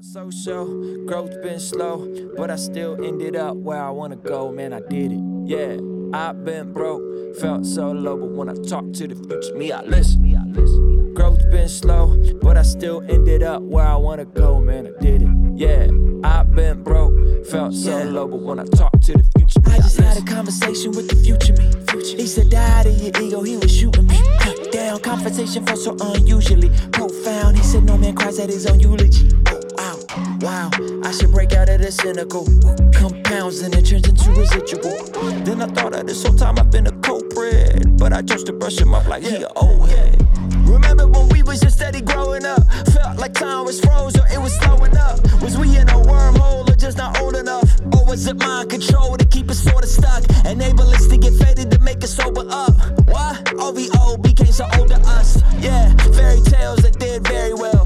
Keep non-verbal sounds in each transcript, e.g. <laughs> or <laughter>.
Social growth been slow, but I still ended up where I wanna go. Man, I did it. Yeah, I've been broke, felt so low, but when I talk to the future me, I listen. Me, I listen. Growth been slow, but I still ended up where I wanna go. Man, I did it. Yeah, I've been broke, felt so low, but when I talk to the future me, I just had a conversation with the future me. Future. He said, die to your ego, he was shooting me. Down, conversation felt so unusually profound. He said, no man cries at his own eulogy. Wow, I should break out of the cynical compounds and it turns into residual. Then I thought of this whole time I've been a culprit, but I chose to brush him off like he a old head. Remember when we was just steady growing up? Felt like time was froze or it was slowing up. Was we in a wormhole or just not old enough? Or was it mind control to keep us sorta stuck? Enable us to get faded to make us sober up. What? OVO became so old to us. Yeah, fairy tales that did very well.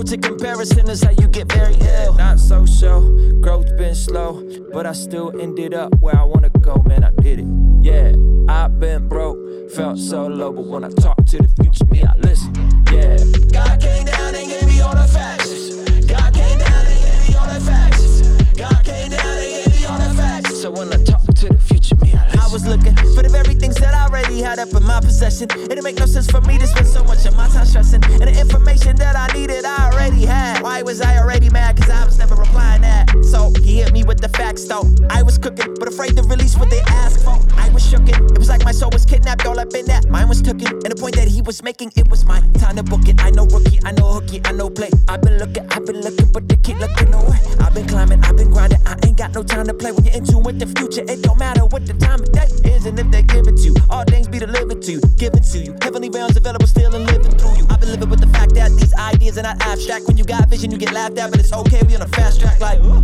Road to comparison is how you get very ill. Not so show, growth been slow, but I still ended up where I wanna go, man, I did it. Yeah, I've been broke, felt so low, but when I talk to the future me, I listen. Yeah, God came down and gave me all the facts. God came down and gave me all the facts. God came down and gave me all the facts. so when I talk to the future me, I listen. I was looking for the very things that I already had up in my possession. It didn't make no sense for me to spend so much of my time stressing. And the information that I needed, I already had. Why was I already mad? Cause I was never replying that. So he hit me with the facts though. I was cooking, but afraid to release what they asked for. I was shooken. It was like my soul was kidnapped all up in that. Mine was taken. And the point that he was making, it was my time to book it. I know rookie, I know hooky, I know play. I've been looking, I've been looking, but they keep looking away. I've been climbing, I've been grinding. I ain't got no time to play when you're in tune with the future. It don't matter what the time of day is and if they give it to you. Things be delivered to you, given to you. Heavenly realms available still and living through you. I've been living with the fact that these ideas are not abstract. When you got vision, you get laughed at, but it's okay. We on a fast track, like. uh.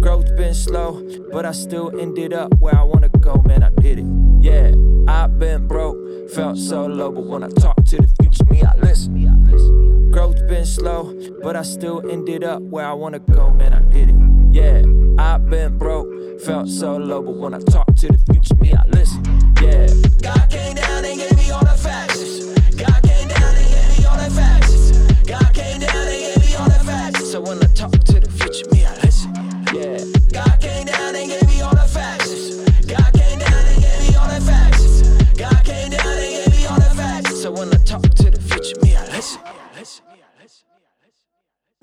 Growth been slow, but I still ended up where I wanna go, man, I did it. Yeah, I've been broke, felt so low, but when I talk to the future me, I listen. Me, I listen. Growth been slow, but I still ended up where I wanna go, man, I did it. Yeah, I've been broke, felt so low, but when I talk to the future me, I listen. Yeah, God came down and gave me all the facts. God came down and gave me all the facts. God came down and gave me all the facts. so when I talk to the future me, I listen. Yeah. God came down and gave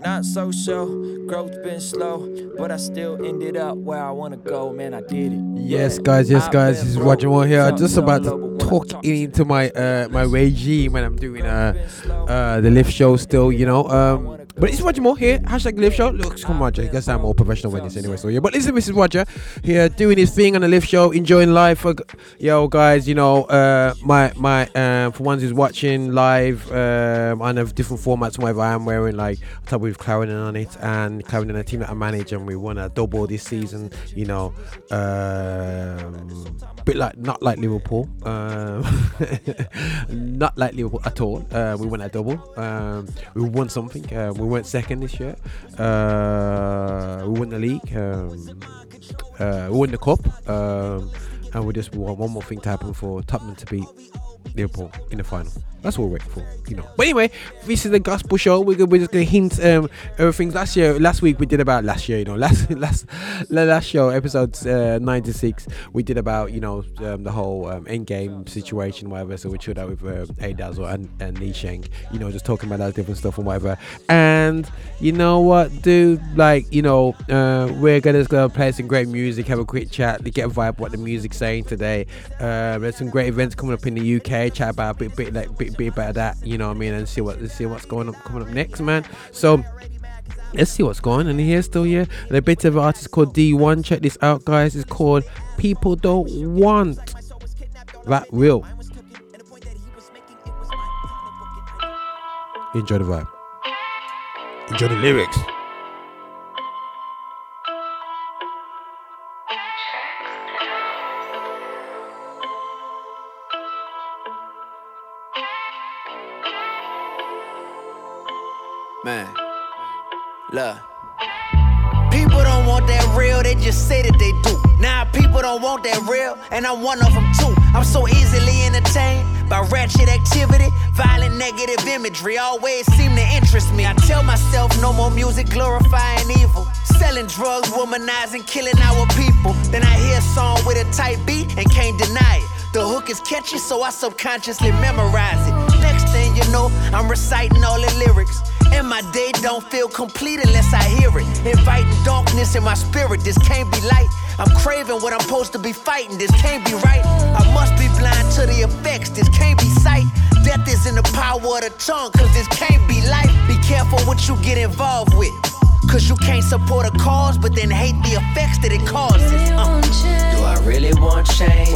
Not so sure, growth been slow, but I still ended up where I wanna go, man. I did it. Yes, guys. Yes, guys. This is Roger Moore here. I'm just about to but when I talk into my uh my regime when I'm doing uh Growth been slow, uh the lift show still, you know. Um, but it's Roger Moore here. Hashtag lift show. Looks come Roger. Guess I'm more professional when this anyway. So yeah. But listen, Mrs. Roger here doing his thing on the lift show, enjoying life. Uh, Yo, guys. You know, uh, my my uh, for ones who's watching live, um, I have different formats. Whatever I'm wearing, like on top with Clarendon on it, and Clarendon, a team that I manage, and we won a double this season. You know, um, bit like not like Liverpool, um, <laughs> not like Liverpool at all. Uh, we won a double. Um, we won something. Uh, we weren't second this year. Uh, we won the league. Um, uh, we won the cup. Um, and we just want one more thing to happen for Tottenham to beat Liverpool in the final. That's what we're waiting for, you know. But anyway, this is the gospel show. We're, we're just gonna hint um everything. Last year, last week we did about last year, you know, last <laughs> last la- last show, episode uh, ninety six, we did about you know um, the whole um, end game situation, whatever. So we chilled out with um, A and and Lee Sheng, you know, just talking about that different stuff and whatever. And you know what, dude, like you know, uh, we're gonna just gonna play some great music, have a quick chat, get a vibe what the music's saying today. Uh, there's some great events coming up in the UK. Chat about a bit, bit like bit, bit about that, you know what I mean, and see what see what's going up coming up next, man. So. Let's see what's going on here still here. A bit of artist called Dee-1. Check this out, guys. It's called People Don't Want That Real. Enjoy the vibe. Enjoy the lyrics. People don't want that real, they just say that they do. Now people don't want that real, and I'm one of them too. I'm so easily entertained by ratchet activity, violent negative imagery always seem to interest me. I tell myself no more music glorifying evil. Selling drugs, womanizing, killing our people. Then I hear a song with a tight beat and can't deny it. The hook is catchy, so I subconsciously memorize it. Next thing you know, I'm reciting all the lyrics. And my day don't feel complete unless I hear it. Inviting darkness in my spirit, this can't be light. I'm craving what I'm supposed to be fighting, this can't be right. I must be blind to the effects, this can't be sight. Death is in the power of the tongue, cause this can't be life. Be careful what you get involved with. Cause you can't support a cause, but then hate the effects that it causes. Uh. Do I really want change?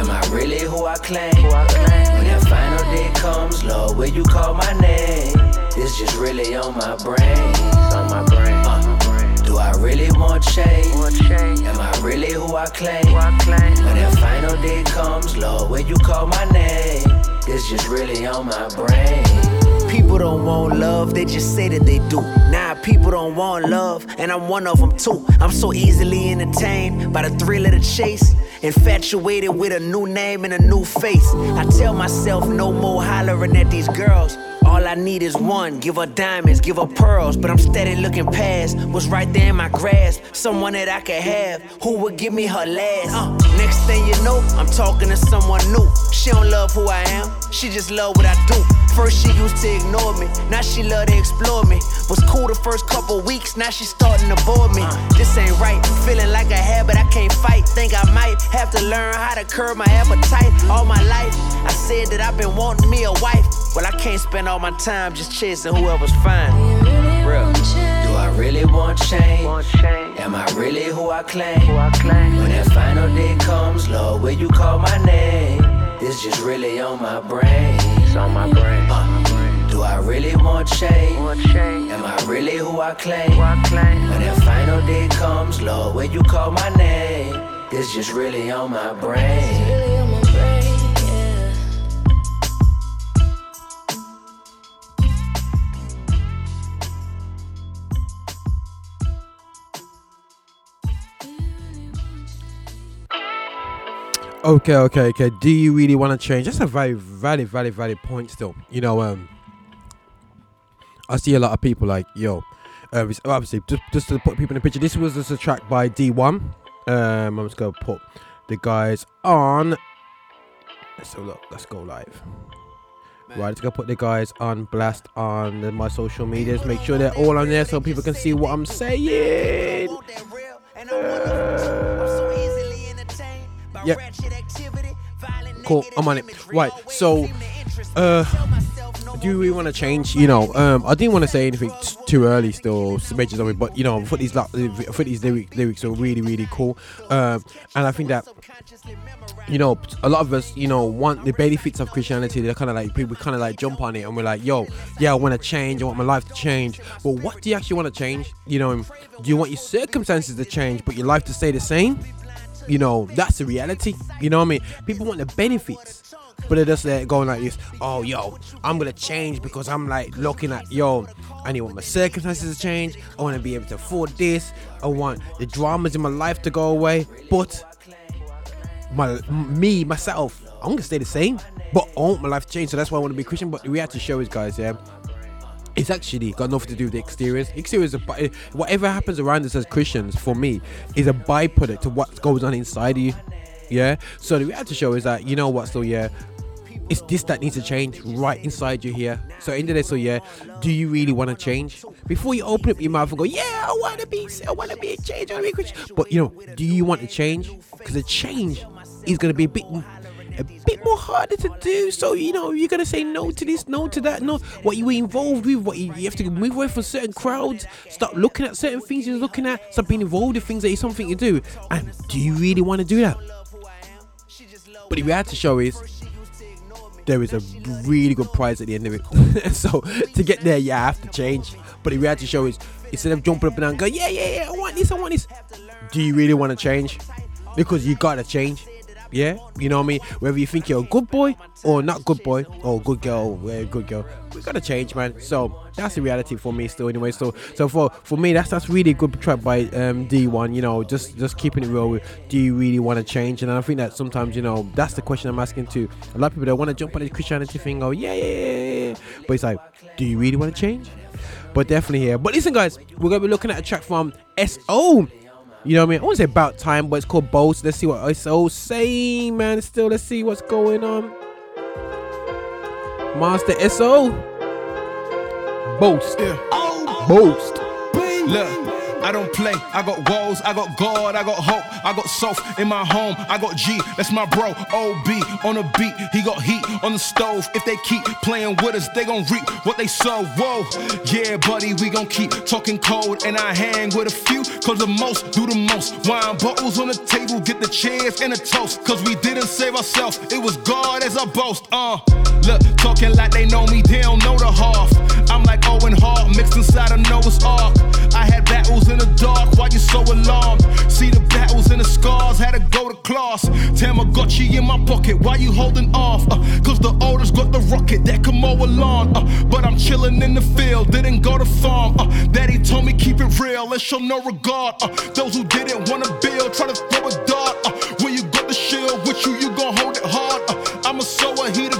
Am I really who I claim? When that final day comes, Lord, will you call my name? It's just really on my brain. On my brain. Uh, do I really want change? Am I really who I claim? When that final day comes, Lord, will you call my name? It's just really on my brain. People don't want love, they just say that they do. Nah, people don't want love, and I'm one of them too. I'm so easily entertained by the thrill of the chase. Infatuated with a new name and a new face. I tell myself no more hollering at these girls. All I need is one. Give her diamonds, give her pearls. But I'm steady looking past what's right there in my grasp. Someone that I could have who would give me her last. Uh, next thing you know, I'm talking to someone new. She don't love who I am, she just love what I do. First she used to ignore me, now she love to explore me. Was cool the first couple weeks, now she starting to bore me. This ain't right, feeling like a habit I can't fight. Think I might have to learn how to curb my appetite. All my life, I said that I've been wanting me a wife. Well, I can't spend all my time just chasing whoever's fine. Real. Do I really want change? Am I really who I claim? When that final day comes, Lord, will you call my name? It's just really on my brain. It's on my brain. Uh, do I really want change? Am I really who I claim? When that final day comes, Lord, will you call my name? It's just really on my brain. Okay, okay, okay. Do you really want to change? That's a very valid, valid, valid point. Still, you know, um, I see a lot of people like, yo, uh, obviously, just just to put people in the picture. This was just a track by Dee-1. Um, I'm just gonna put the guys on. Let's have a look. Let's go live. Right, let's go put the guys on blast on the, my social medias. Make sure they're all on there so people can see what I'm saying. Yep. Cool, I'm on it. Right, so, uh, do we want to change? You know, um, I didn't want to say anything t- too early, still, mention something, but you know, I thought these, la- I thought these lyric, lyrics are really, really cool. Um, and I think that you know, a lot of us, you know, want the benefits of Christianity. They're kind of like people kind of like jump on it, and we're like, yo, yeah, I want to change. I want my life to change. But what do you actually want to change? You know, do you want your circumstances to change, but your life to stay the same? You know, that's the reality. You know what I mean? People want the benefits, but they're just there going like this. Oh, yo, I'm gonna change because I'm like looking at yo. I need want my circumstances to change. I want to be able to afford this. I want the dramas in my life to go away. But my me myself, I'm gonna stay the same, but I want my life to change. So that's why I want to be Christian. But the reality show is, guys, yeah, it's actually got nothing to do with the exteriors. Exterior is a whatever happens around us as Christians for me is a byproduct of what goes on inside you. Yeah. So the reality show is that you know what? So yeah. It's this that needs to change right inside you here. So in the day, so yeah, do you really want to change? Before you open up your mouth and go, yeah, I want to be, I want to be a change, I want to be a Christian. But you know, do you want to change? Because the change is going to be a bit a bit more harder to do. So you know you're gonna say no to this, no to that, no. What you were involved with, what you, you have to move away from certain crowds, stop looking at certain things you're looking at, stop being involved in things that is something to do. And do you really want to do that? But the reality show is there is a really good prize at the end of it. <laughs> so to get there, you have to change. But the reality show is instead of jumping up and down, go yeah, yeah, yeah, I want this, I want this. Do you really want to change? Because you gotta change. Yeah, you know what I mean. Whether you think you're a good boy or not good boy or good girl, or good girl, we gotta change, man. So that's the reality for me still, anyway. So, so for for me, that's that's really good track by um, Dee-1. You know, just just keeping it real. Do you really want to change? And I think that sometimes, you know, that's the question I'm asking to a lot of people that want to jump on the Christianity thing. Go, yeah, yeah, yeah, yeah. But it's like, do you really want to change? But definitely here. But listen, guys, we're gonna be looking at a track from SO. You know what I mean? I won't say about time, but it's called Boast. Let's see what S.O. saying, man. Still, let's see what's going on. Master SO. Boast. Yeah. Boast. Look. I don't play. I got walls, I got God, I got hope, I got self in my home. I got G, that's my bro. OB on the beat, he got heat on the stove. If they keep playing with us, they gon' reap what they sow. Whoa, yeah, buddy, we gon' keep talking cold. And I hang with a few, cause the most do the most. Wine bottles on the table, get the chairs and a toast. Cause we didn't save ourselves, it was God as our boast. Uh, look, talking like they know me, they don't know the half. I'm like Owen Hart, mixed inside a Noah's Ark. I had battles in the dark, why you so alarmed? See the battles and the scars, had to go to class. Tamagotchi in my pocket, why you holding off? Uh, Cause the oldest got the rocket that can mow a lawn. Uh, but I'm chilling in the field, didn't go to farm. Uh, Daddy told me keep it real, let's show no regard. Uh, those who didn't wanna build, try to throw a dart. Uh, when you got the shield with you, you gon' hold it hard. Uh, I'm a sower, he the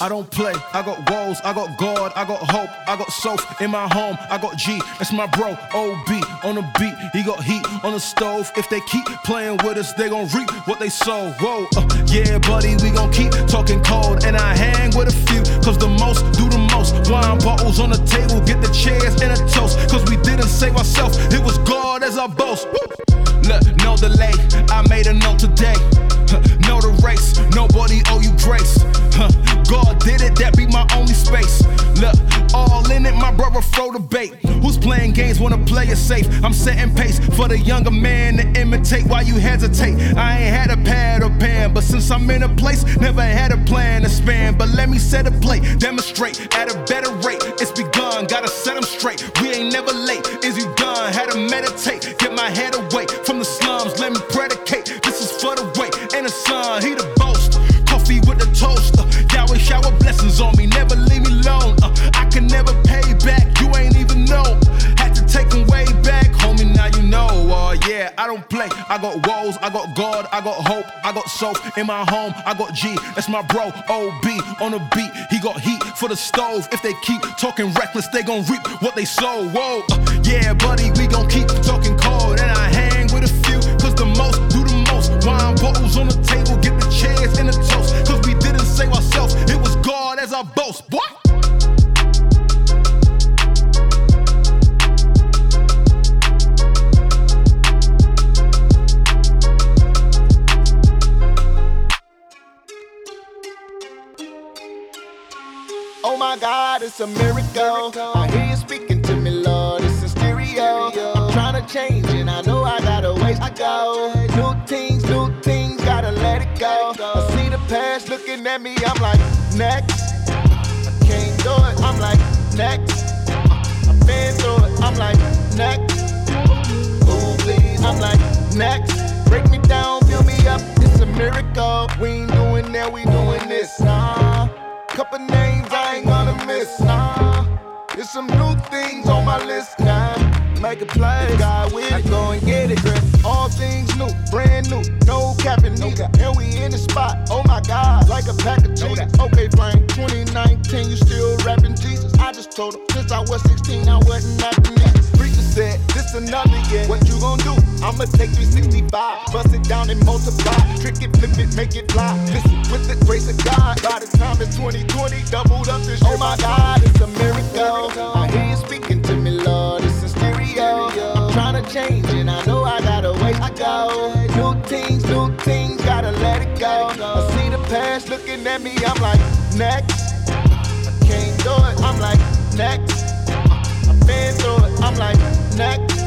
I don't play, I got walls, I got God, I got hope, I got self in my home, I got G, that's my bro. OB on the beat, he got heat on the stove. If they keep playing with us, they gon' reap what they sow. Whoa, uh, yeah, buddy, we gon' keep talking cold. And I hang with a few, cause the most do the most. Wine bottles on the table, get the chairs and a toast. Cause we didn't save ourselves, it was God as our boast. Look, no delay, I made a note today. Know the race, nobody owe you grace. God did it, that be my only space. Look, all in it, my brother throw the bait. Who's playing games, wanna play it safe? I'm setting pace for the younger man to imitate while you hesitate. I ain't had a pad or pen, but since I'm in a place, never had a plan to span. But let me set a plate, demonstrate at a better rate. It's begun, gotta set them straight. We ain't never late. Is you done? Had to meditate, get my head away from the sun. He the boast. Coffee with the toast. Uh, Yahweh shower blessings on me. Never leave me alone. Uh, I can never pay back. You ain't even know. Had to take them way back, homie. Now you know. Uh, yeah, I don't play. I got walls. I got God. I got hope. I got soap in my home. I got G. That's my bro. OB on the beat. He got heat for the stove. If they keep talking reckless, they gon' reap what they sow. Whoa, uh, yeah, buddy, we gon' keep talking cold. And I hang Wine bottles on the table, get the chairs and the toast. Cause we didn't save ourselves, it was God as our boast. Boy. Oh my God, it's a miracle. I hear you speaking to me, Lord. It's in stereo. I'm trying to change, and I know I got a ways to go. New things, past looking at me, I'm like, next. I can't do it, I'm like, next. I've been through it, I'm like, next. Ooh, please, I'm like, next. Break me down, build me up, it's a miracle. We ain't doing that, we doing this. Nah. Couple names I ain't gonna miss. Nah. There's some new things on my list. Nah. Make a play, God with it, go and get it. Grip. All things new, brand new, no capping neither. And we in the spot, oh my God, like a pack of cheese. Okay, fine, 2019, you still rapping Jesus. I just told him since I was 16, I wasn't rapping it. Preacher said, this another year. What you gonna do? I'ma take 365, bust it down and multiply. Trick it, flip it, make it fly. Listen, with the grace of God, by the time it's 2020, doubled up this year. Oh my God, it's a miracle. I change, and I know I got a ways to go. New things, new things, gotta let it go. I see the past looking at me, I'm like, next. I can't do it, I'm like, next. I've been through it, I'm like, next.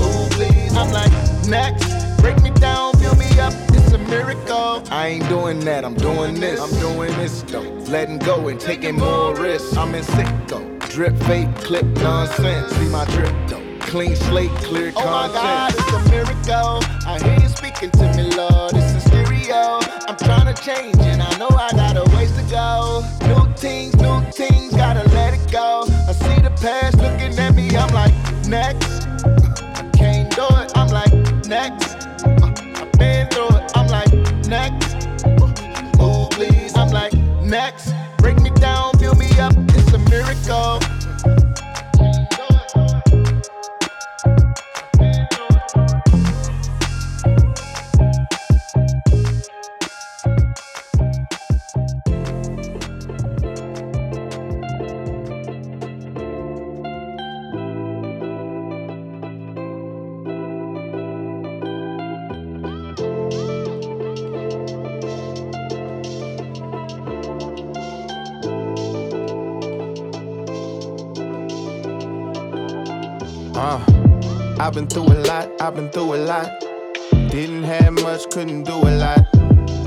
Ooh, please, I'm like, next. Break me down, build me up, it's a miracle. I ain't doing that, I'm doing this. I'm doing this though. Letting go and taking more risks. I'm in sick though. Drip fake, clip nonsense. See my drip though. Clean slate, clear content. Oh my God, it's a miracle. I hear you speaking to me, Lord. It's a stereo. I'm trying to change and I know I got a ways to go. New things, new things, gotta let it go. I see the past looking at me, I'm like, next. I can't do it, I'm like, next. Uh, I've been through it, I'm like, next. Move, please, I'm like, next. Break me down, build me up, it's a miracle. Been through a lot, I've been through a lot. Didn't have much, couldn't do a lot.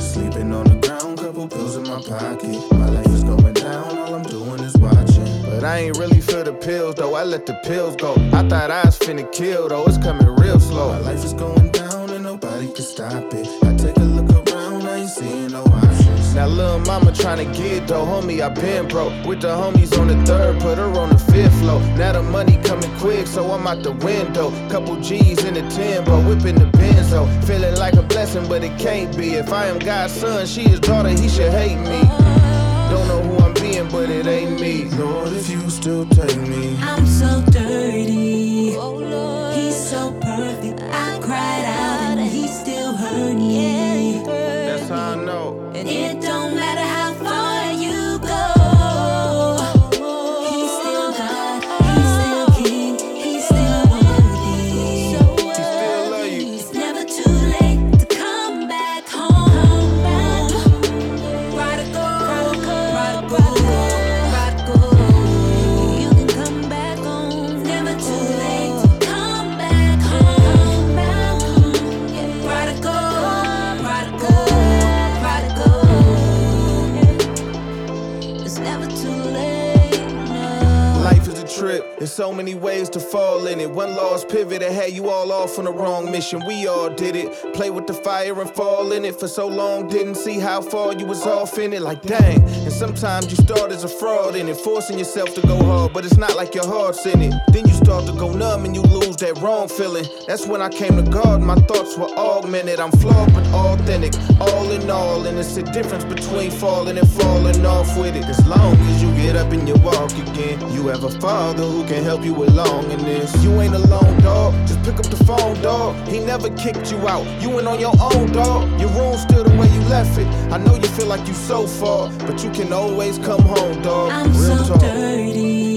Sleeping on the ground, couple pills in my pocket. My life is going down, all I'm doing is watching. But I ain't really feel the pills though, I let the pills go. I thought I was finna kill though, it's coming real slow. My life is going down and nobody can stop it. Now little mama tryna get though, homie, I been broke. With the homies on the third, put her on the fifth floor. Now the money coming quick, so I'm out the window. Couple G's in the timber, whipping the benzo. Feeling like a blessing, but it can't be. If I am God's son, she his daughter, he should hate me. Don't know who I'm being, but it ain't me. Lord, if you still take me. I'm so dirty. Trip. There's so many ways to fall in it. One lost pivot that had you all off on the wrong mission. We all did it. Play with the fire and fall in it for so long. Didn't see how far you was off in it. Like dang. And sometimes you start as a fraud in it, forcing yourself to go hard, but it's not like your heart's in it. Then you start to go numb and you lose that wrong feeling. That's when I came to God. My thoughts were augmented. I'm flawed but authentic. All in all, and it's the difference between falling and falling off with it. As long as you get up and you walk again, you have a father who can help you along in this. You ain't alone, dog. Just pick up the phone, dog. He never kicked you out. You went on your own, dog. Your room's still the way you left it. I know you feel like you so far, but you can always come home, dog. I'm Real so talk. dirty.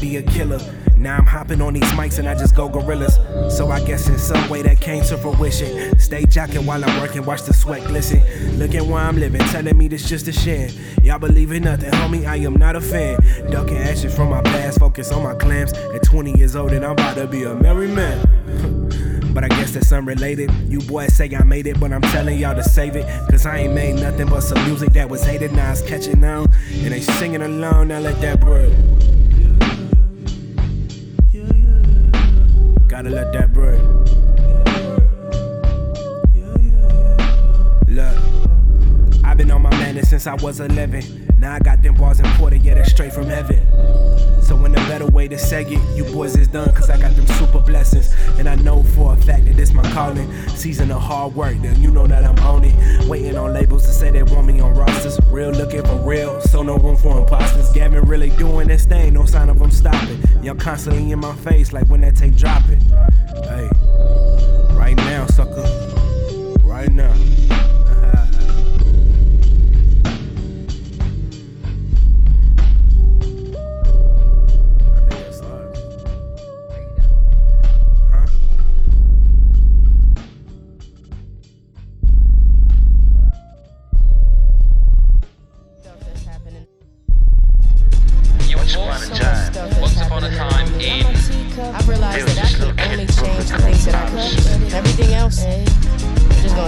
Be a killer. Now I'm hopping on these mics and I just go gorillas. So I guess in some way that came to fruition. Stay jocking while I'm working, watch the sweat glisten. Looking where I'm living, telling me this just a sham. Y'all believe in nothing, homie, I am not a fan. Ducking ashes from my past, focus on my clams. At 20 years old and I'm about to be a merry man. <laughs> But I guess that's unrelated. You boys say I made it, but I'm telling y'all to save it. Cause I ain't made nothing but some music that was hated. Now it's catching on. And they singing along. Now let that bread. Gotta let that bread. Look, I've been on my madness since I was 11. Now I got them bars imported, yeah, that's straight from heaven. So when a better way to say it, you boys is done, cause I got them super blessings. And I know for a fact that this my calling. Season of hard work, then you know that I'm on it. Waiting on labels to say they want me on rosters. Real looking for real, so no room for imposters. Gavin really doing this thing, no sign of him stopping. Y'all constantly in my face, like when that tape dropping. Hey, right now, sucker. Right now.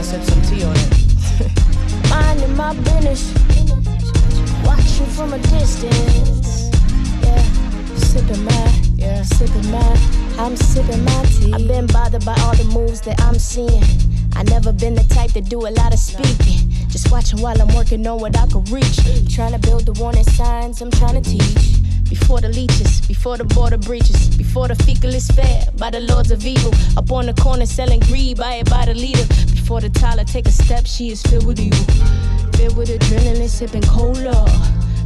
Gonna sip some tea on it. <laughs> Minding my business, watching from a distance. Yeah, sipping my, yeah, sipping my, I'm sipping my tea. I've been bothered by all the moves that I'm seeing. I never been the type to do a lot of speaking. Just watching while I'm working on what I could reach. Trying to build the warning signs I'm trying to teach. Before the leeches, before the border breaches, before the fecal is fed by the lords of evil. Up on the corner selling greed, buy it by the leader. Before the Tyler take a step, she is filled with you. Filled with adrenaline, sipping cola.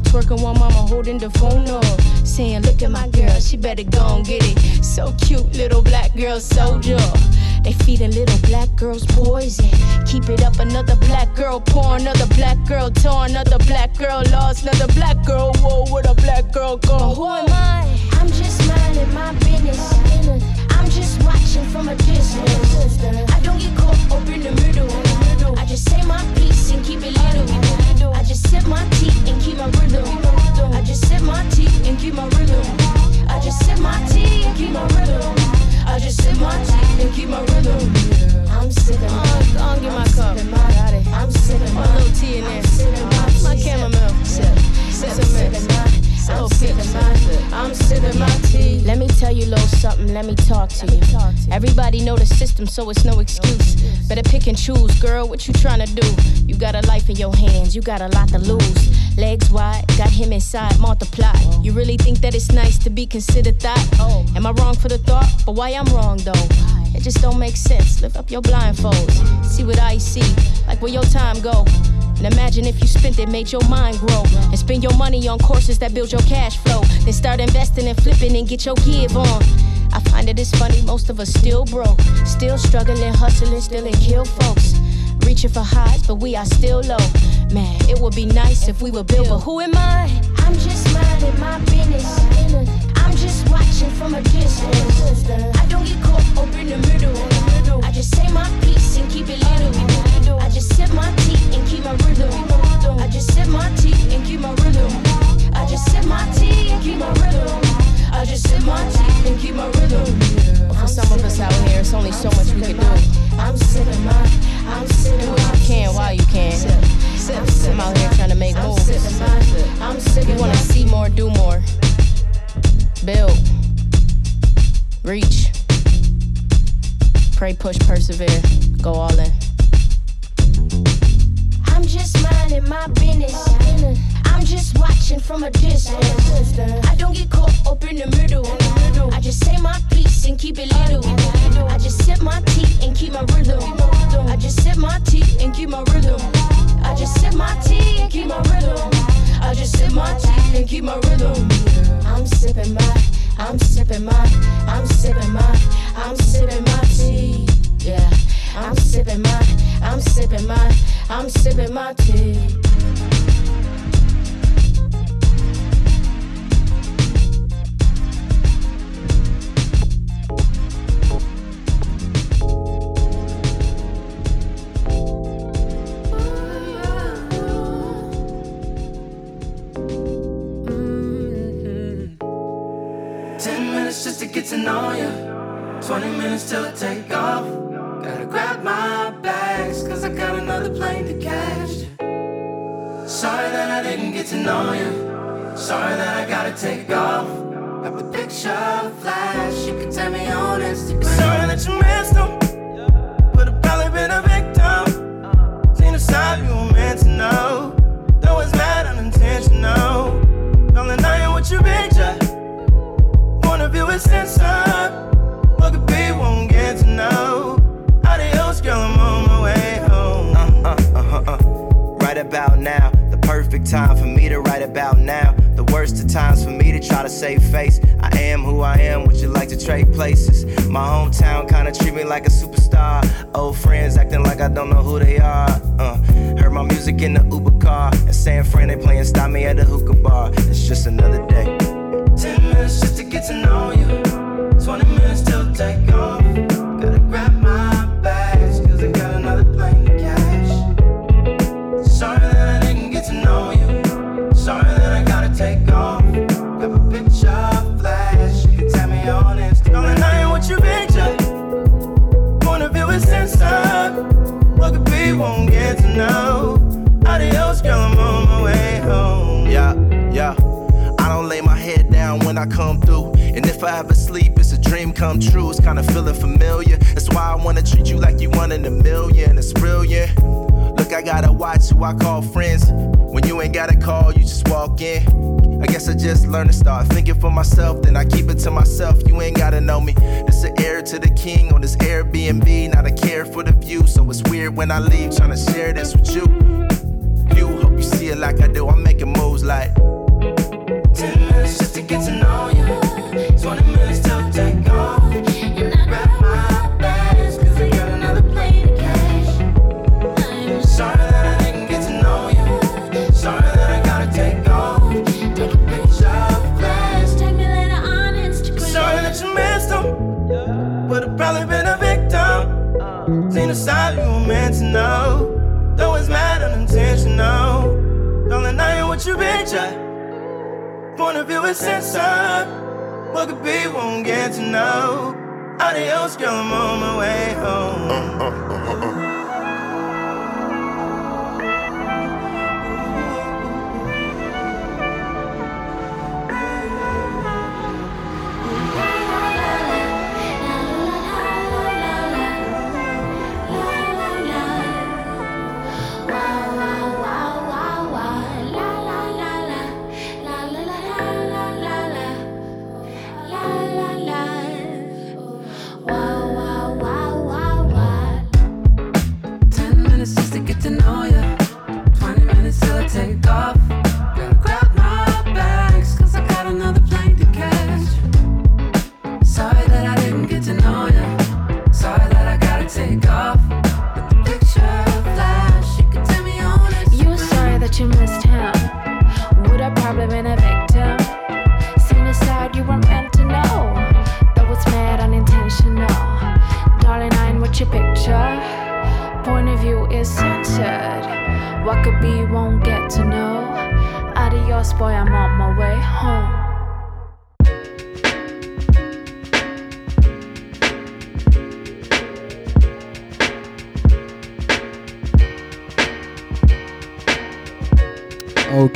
Twerking while mama holding the phone up. Saying, look at my girl, she better go and get it. So cute, little black girl soldier. They feeding little black girls poison. Keep it up, another black girl poor, another black girl torn, another black girl lost, another black girl whoa, where the black girl go? But who am I? I'm just minding my business. I'm just watching from a distance. I don't get caught up the middle. I just say my piece and keep it little. I just sip my tea and keep my rhythm. I just sip my tea and keep my rhythm. I just sip my tea and keep my rhythm. I just sip my tea and keep my rhythm. I'm I'll get my cup. I'm sipping. Put a little tea in there. My chamomile. Sip. Sip some mix. I'm sipping my, I'm sipping my tea. Let me tell you a little something, let me talk to you. Everybody know the system, so it's no excuse. Better pick and choose, girl, what you tryna do? You got a life in your hands, you got a lot to lose. Legs wide, got him inside, multiply. You really think that it's nice to be considered that? Oh. Am I wrong for the thought? But why I'm wrong though? It just don't make sense. Lift up your blindfolds, see what I see, like where your time go. And imagine if you spent it, made your mind grow. And spend your money on courses that build your cash flow. Then start investing and flipping and get your give on. I find it is funny, most of us still broke. Still struggling, hustling, still in kill folks. Reaching for highs, but we are still low. Man, it would be nice if we were built, but who am I? I'm just minding my business. I'm just watching from a distance. I don't get caught up in the middle. I just say my piece and keep it little. I just sip my tea and keep my rhythm. I just sip my tea and keep my rhythm. I just sip my tea and keep my rhythm. I just sip my tea and keep my rhythm. But for some of us out here, it's only so much we can do. I'm sipping my, I'm sipping Do what you can while you can. I'm out here trying to make moves. sipping my, I'm sipping We wanna see more, do more. Build. Reach. Pray, push, persevere. Go all in. I'm just minding my business. I'm just watching from a distance. I don't get caught up in the middle. I just say my piece and keep it little. I just sip my tea and keep my rhythm. I just sip my tea and keep my rhythm. I just sip my tea and keep my rhythm. I just sip my tea and keep my rhythm. I'm sipping my, I'm sipping my, I'm sipping my, I'm sipping my tea. Yeah, I'm sipping my, I'm sipping my, I'm sipping my tea. You. Sorry that I gotta take off.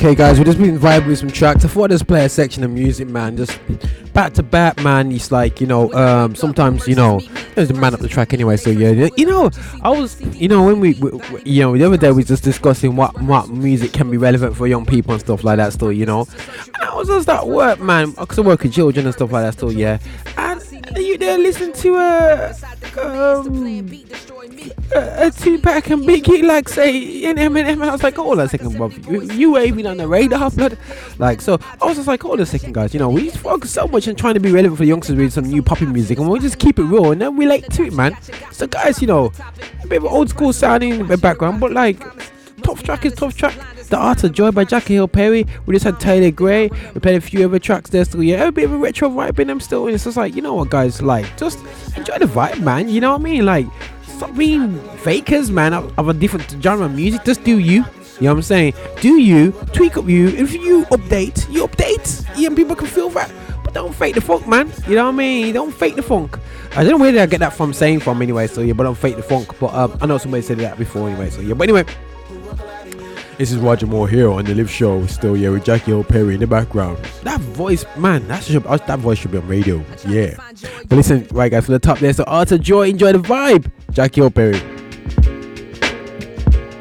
Okay, guys, we've just been vibing with some tracks. I thought I'd play a section of music, man. Just back to back, man. It's like, you know, um, sometimes, you know, there's a man up the track anyway. So, yeah, you know, I was, you know, when we, we, you know, the other day we was just discussing what, what music can be relevant for young people and stuff like that, still, you know. And I was just at work, man, because I work with children and stuff like that, still, yeah. You there listen to uh, um, a, a Tupac and Biggie, like say, and Eminem. I was like, hold on a second, bruv. You, you were on the radar, blood. Like, so I was just like, hold on a second, guys. You know, we focus so much on trying to be relevant for the youngsters with some new poppy music, and we just keep it real and then relate to it, man. So, guys, you know, a bit of old school sounding in the background, but like, tough track is tough track. The Art of Joy by Jackie Hill Perry. We just had Taelor Gray. We played a few other tracks there still. Yeah, a bit of a retro vibe in them still. And it's just like, you know what, guys? Like, just enjoy the vibe, man. You know what I mean? Like, stop being fakers, man, of, of a different genre of music. Just do you. You know what I'm saying? Do you, tweak up you. If you update, you update. Yeah, and people can feel that. But don't fake the funk, man. You know what I mean? Don't fake the funk. I don't know where did I get that from saying from anyway, so yeah, but don't fake the funk. But um, I know somebody said that before anyway, so yeah. But anyway, This is Roger Moore here on the Lift Show. Still, yeah, with Jackie Hill Perry in the background. That voice, man, that should uh, that voice should be on radio. Yeah. But listen, right, guys, from the top there. So, Art of Joy, enjoy the vibe. Jackie Hill Perry.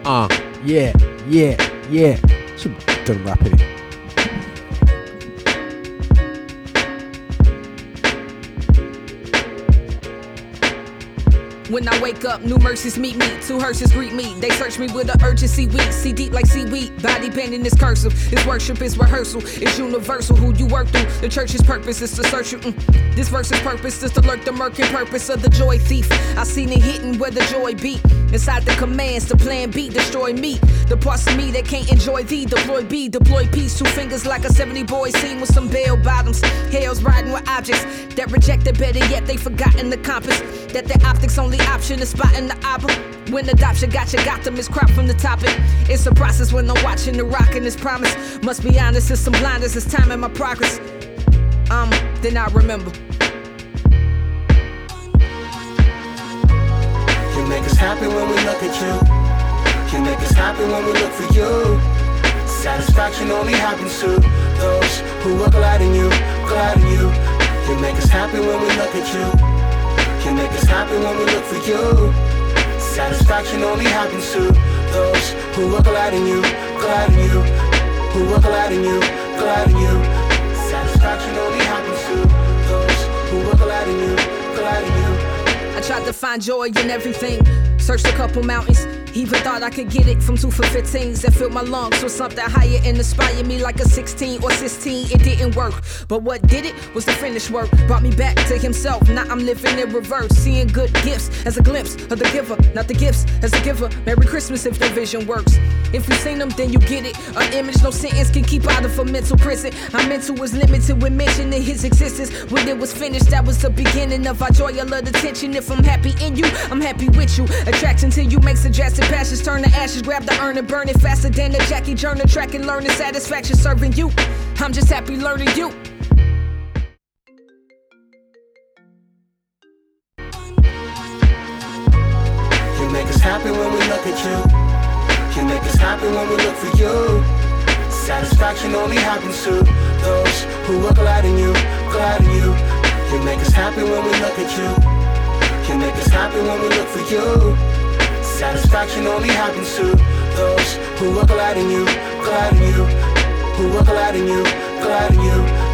Ah, uh, yeah, yeah, yeah. Should done rapping. When I wake up, new mercies meet me, two hearses greet me. They search me with an urgency weak, see deep like seaweed. Body bending is cursive, it's worship, it's rehearsal, it's universal. Who you work through, the church's purpose is to search you. Mm. This verse's purpose is to lurk the murky purpose of the joy thief. I seen it hitting where the joy beat. Inside the commands, the plan B, destroy me. The parts of me that can't enjoy thee, deploy B, deploy peace. Two fingers like a 70 boy scene with some bell bottoms. Hell's riding with objects that reject rejected better yet they forgotten the compass. That their optics only option is spotting the album. When adoption got you, got them is crop from the topic. It's a process when I'm watching the rock and this promise. Must be honest, it's some blinders, it's time in my progress. Um, then I remember. You make us happy when we look at you. You make us happy when we look for you. Satisfaction only happens to those who are glad in you, glad in you. You make us happy when we look at you. You make us happy when we look for you. Satisfaction only happens to those who are glad in you, glad in you, who are glad in you, glad in you. Satisfaction only happens to those who are glad in you, glad in you. I tried to find joy in everything. Searched a couple mountains, even thought I could get it from two for 15s that filled my lungs with something higher and inspired me like a 16 or 16. It didn't work, but what did it was the finished work. Brought me back to himself. Now I'm living in reverse, seeing good gifts as a glimpse of the giver, not the gifts as a giver. Merry Christmas if your vision works. If you've seen them, then you get it. An image no sentence can keep out of a mental prison. Our mental was limited when mentioning his existence. When it was finished, that was the beginning of our joy. I love the tension. If I'm happy in you, I'm happy with you. Attraction to you makes a drastic passions turn to ashes. Grab the urn and burn it faster than the Jackie Journal track and learning satisfaction serving you. I'm just happy learning you. You us when we look for you. Satisfaction only happens to those who are glad in you, glad in you. You make us happy when we look at you. You make us happy when we look for you. Satisfaction only happens to those who are glad in you, glad in you, who are glad in you, glad in you.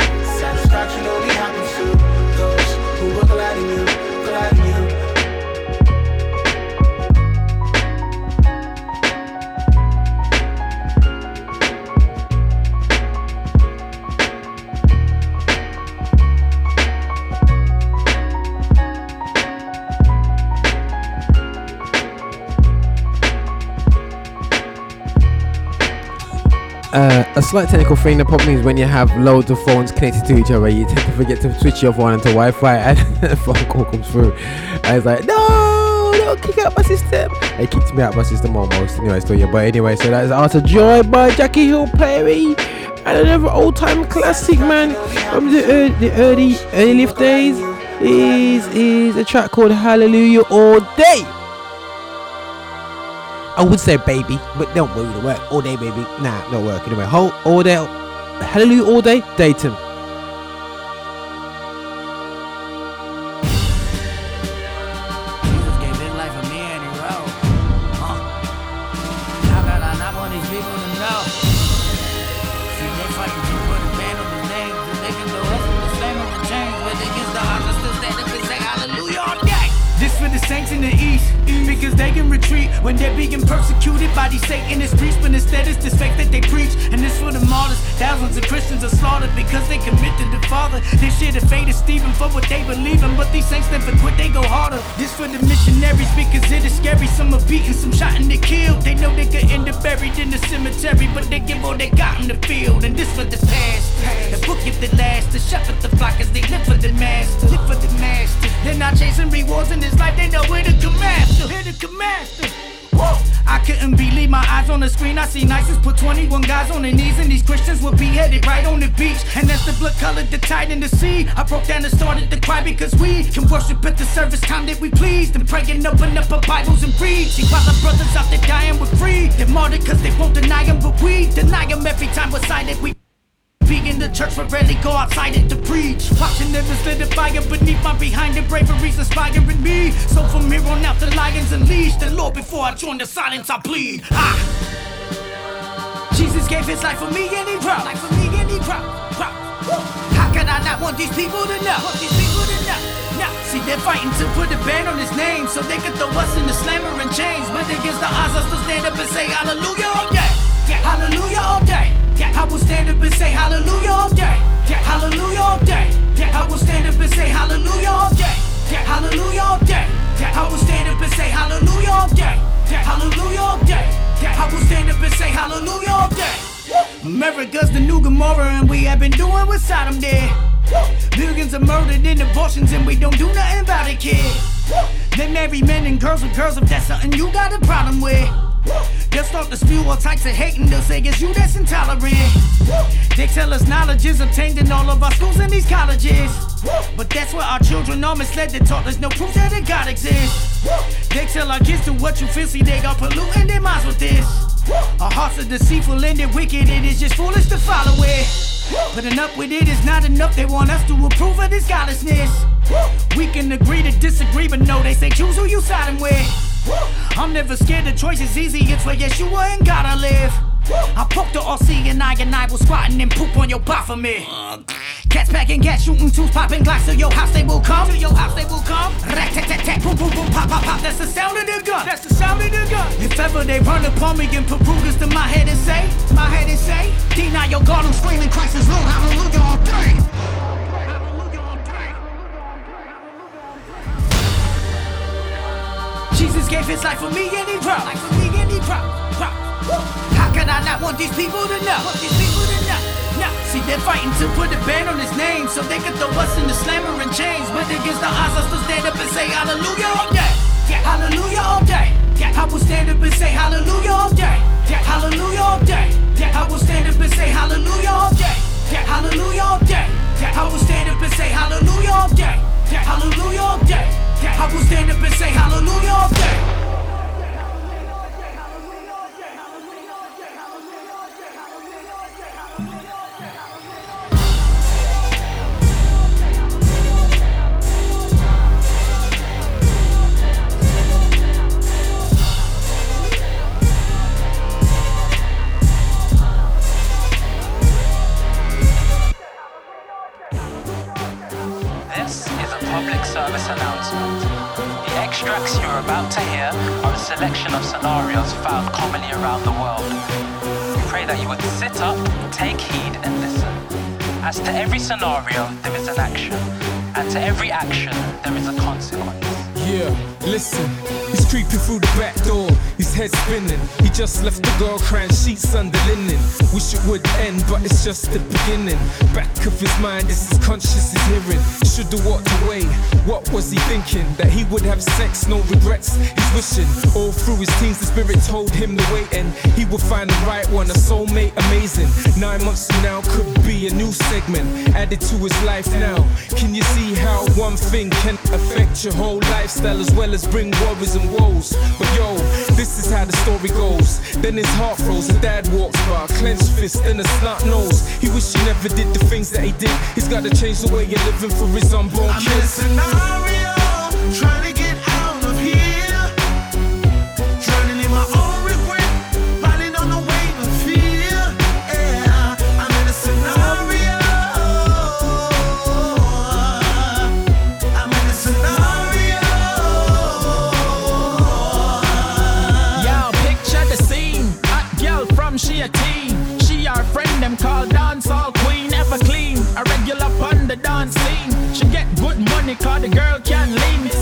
Uh, a slight technical thing that probably means when you have loads of phones connected to each other, you tend to forget to switch your phone into Wi-Fi, and <laughs> a phone call comes through. I was like, no, don't kick out my system. It kicked me out my system almost. Anyway, still yeah. But anyway, so that is Art of Joy by Jackie Hill Perry, and another old-time classic, man, from the, ear the early early lift days. Is is a track called Hallelujah All Day. I would say baby, but don't worry, it'll work all day, baby. Nah, not work anyway. Whole all day, hallelujah, all day, Datin. Because they can retreat when they're being persecuted by these Satanist priests. But instead, it's this faith that they preach, and this for the martyrs. Thousands of Christians are slaughtered because they commit to the Father. They share the fate of Stephen for what they believe in, but these saints never quit, they go harder. This for the missionaries because it is scary. Some are beaten, some shot and they killed. They know they could end up buried in the cemetery, but they give all they got in the field. And this for the past, the book if the last, the shepherd the flock as they live for the master, live for the master. They're not chasing rewards in this life, they know where to come after, here to come after. I couldn't believe my eyes on the screen. I seen ISIS put 21 guys on their knees, and these Christians would be headed right on the beach. And that's the blood colored the tide in the sea, I broke down and started to cry because we can worship at the service time that we please. And pray and open up our Bibles and read. See, while our brothers out there dying, we're free. They're martyred because they won't deny them, but we deny them every time we're silent. We be in the church but rarely go outside it to preach. Watching them lit the fire beneath my behind the bravery's inspiring me. So from here on out, the lions unleashed. The Lord, before I join the silence, I plead. Ah! Jesus gave his life for me and he dropped. Life for me and he dropped. Drop. How can I not want these people to know? Want these people to know. No. See, they're fighting to put a ban on his name so they can throw us in the slammer and chains. But against the odds, I still stand up and say hallelujah all day. Yeah. Hallelujah all day. I will stand up and say hallelujah all day. Hallelujah all day. I will stand up and say hallelujah all day. Hallelujah all day. I will stand up and say hallelujah all day. Hallelujah all day. I will stand up and say hallelujah all day. America's the new Gomorrah, and we have been doing what Sodom did. Millions are murdered in abortions, and we don't do nothing about it, kid. They marry men and girls with girls if that's something you got a problem with. They'll start to spew all types of hate and they'll say it's you that's intolerant. They tell us knowledge is obtained in all of our schools and these colleges. But that's where our children are misled. They taught there's no proof that a God exists. They tell our kids to what you feel, see they are polluting their minds with this. Our hearts are deceitful and they're wicked, it is just foolish to follow it. Putting up with it is not enough, they want us to approve of this godlessness. We can agree to disagree, but no, they say choose who you siding with. I'm never scared, the choice is easy, it's where Yeshua and God I live. I poke the RC and I and I will squatting and poop on your Baphomet. Cats packing, gas shooting, tools popping, glass to your house they will come. To your house they will come. Rat tat tat tat, boom boom boom, pop pop pop. That's the sound of the gun. That's the sound of the gun. If ever they run upon me and put Rugers to my head and say, my head and say, deny your God, I'm screaming, Christ is Lord, hallelujah all day. Jesus gave his life for me and he dropped. Life for me and he dropped. Drop. I not want these people to know? Want these people to know? No. See, they're fighting to put a ban on his name so they can throw us in the slammer and chains. But against the odds, I still stand up and say hallelujah all day. Yeah. Hallelujah all day. Yeah. I will stand up and say hallelujah all day. Yeah. Hallelujah all day. Yeah. I will stand up and say hallelujah all day. Yeah. Hallelujah all day. Yeah. I will stand up and say hallelujah all day. Yeah. Hallelujah all day. Yeah. I will stand up and say hallelujah all day. About to hear are a selection of scenarios found commonly around the world. We pray that you would sit up, take heed, and listen. As to every scenario, there is an action, and to every action, there is a consequence. Yeah, listen. it's creeping through the back door, his head spinning. He just left the girl crying sheets under linen. Wish it would end, but it's just the beginning. Back of his mind is his conscious is hearing. Should've walked away. What was he thinking? That he would have sex, no regrets. He's wishing all through his teens, the spirit told him to wait, and he would find the right one, a soulmate, amazing. Nine months from now could be a new segment added to his life now. Can you see how one thing can affect your whole lifestyle as well as bring worries and woes? But yo, this is how the story goes. Then his heart froze, and dad walks by, clenched fist and a snot nose. He wish he never did the things that he did. He's gotta change the way you're living for his unborn kids. I'm in a scenario, trying to me cause the girl can't leave.